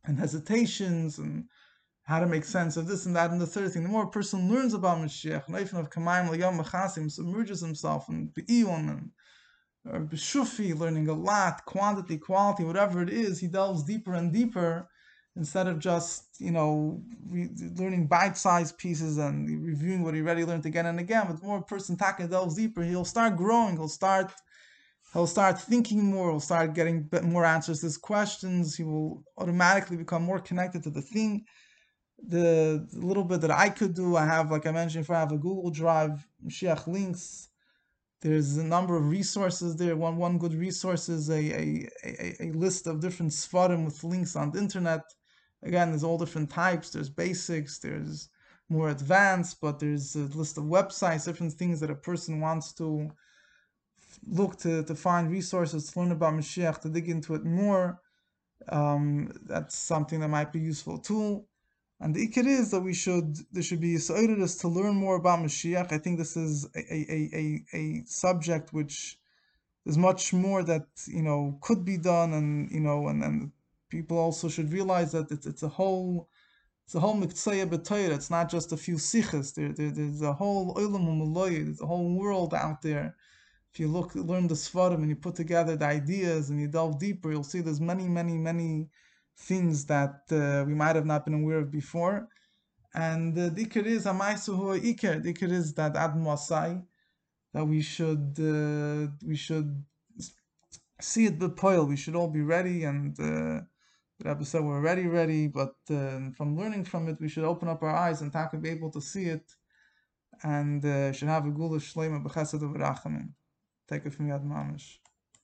and hesitations and how to make sense of this and that. And the third thing, the more a person learns about Mashiach, Naifin of Kamayim L'Yom Machasim, submerges himself in Be'iyun and uh, or Beshufi, learning a lot, quantity, quality, whatever it is, he delves deeper and deeper instead of just, you know, re- learning bite-sized pieces and reviewing what he already learned again and again. But the more a person taka delves deeper, he'll start growing, he'll start he'll start thinking more, he'll start getting more answers to his questions, he will automatically become more connected to the thing. The, little bit that I could do, I have, like I mentioned, if I have a Google Drive, Mashiach links, there's a number of resources there. One one good resource is a, a, a, a list of different svarim with links on the internet. Again, there's all different types. There's basics, there's more advanced, but there's a list of websites, different things that a person wants to look to, to find resources to learn about Mashiach, to dig into it more. Um, that's something that might be useful too. And the ikir is that we should there should be us to learn more about Mashiach. I think this is a, a, a, a subject which there's much more that you know could be done, and you know, and, and people also should realize that it's it's a whole it's a whole mitzvah b'toyer. It's not just a few sichas. There, there there's a whole olam There's a whole world out there. If you look learn the svarim and you put together the ideas and you delve deeper, you'll see there's many many many things that uh, we might have not been aware of before. And the dikir is amaisu hu iker. Dikir is that ad that we should uh, we should see it bepoil. We should all be ready, and uh, the said we're already ready. But uh, from learning from it, we should open up our eyes and taka be able to see it, and uh, should have a gula shlema b'chesed of. Take it from Yad Mamish.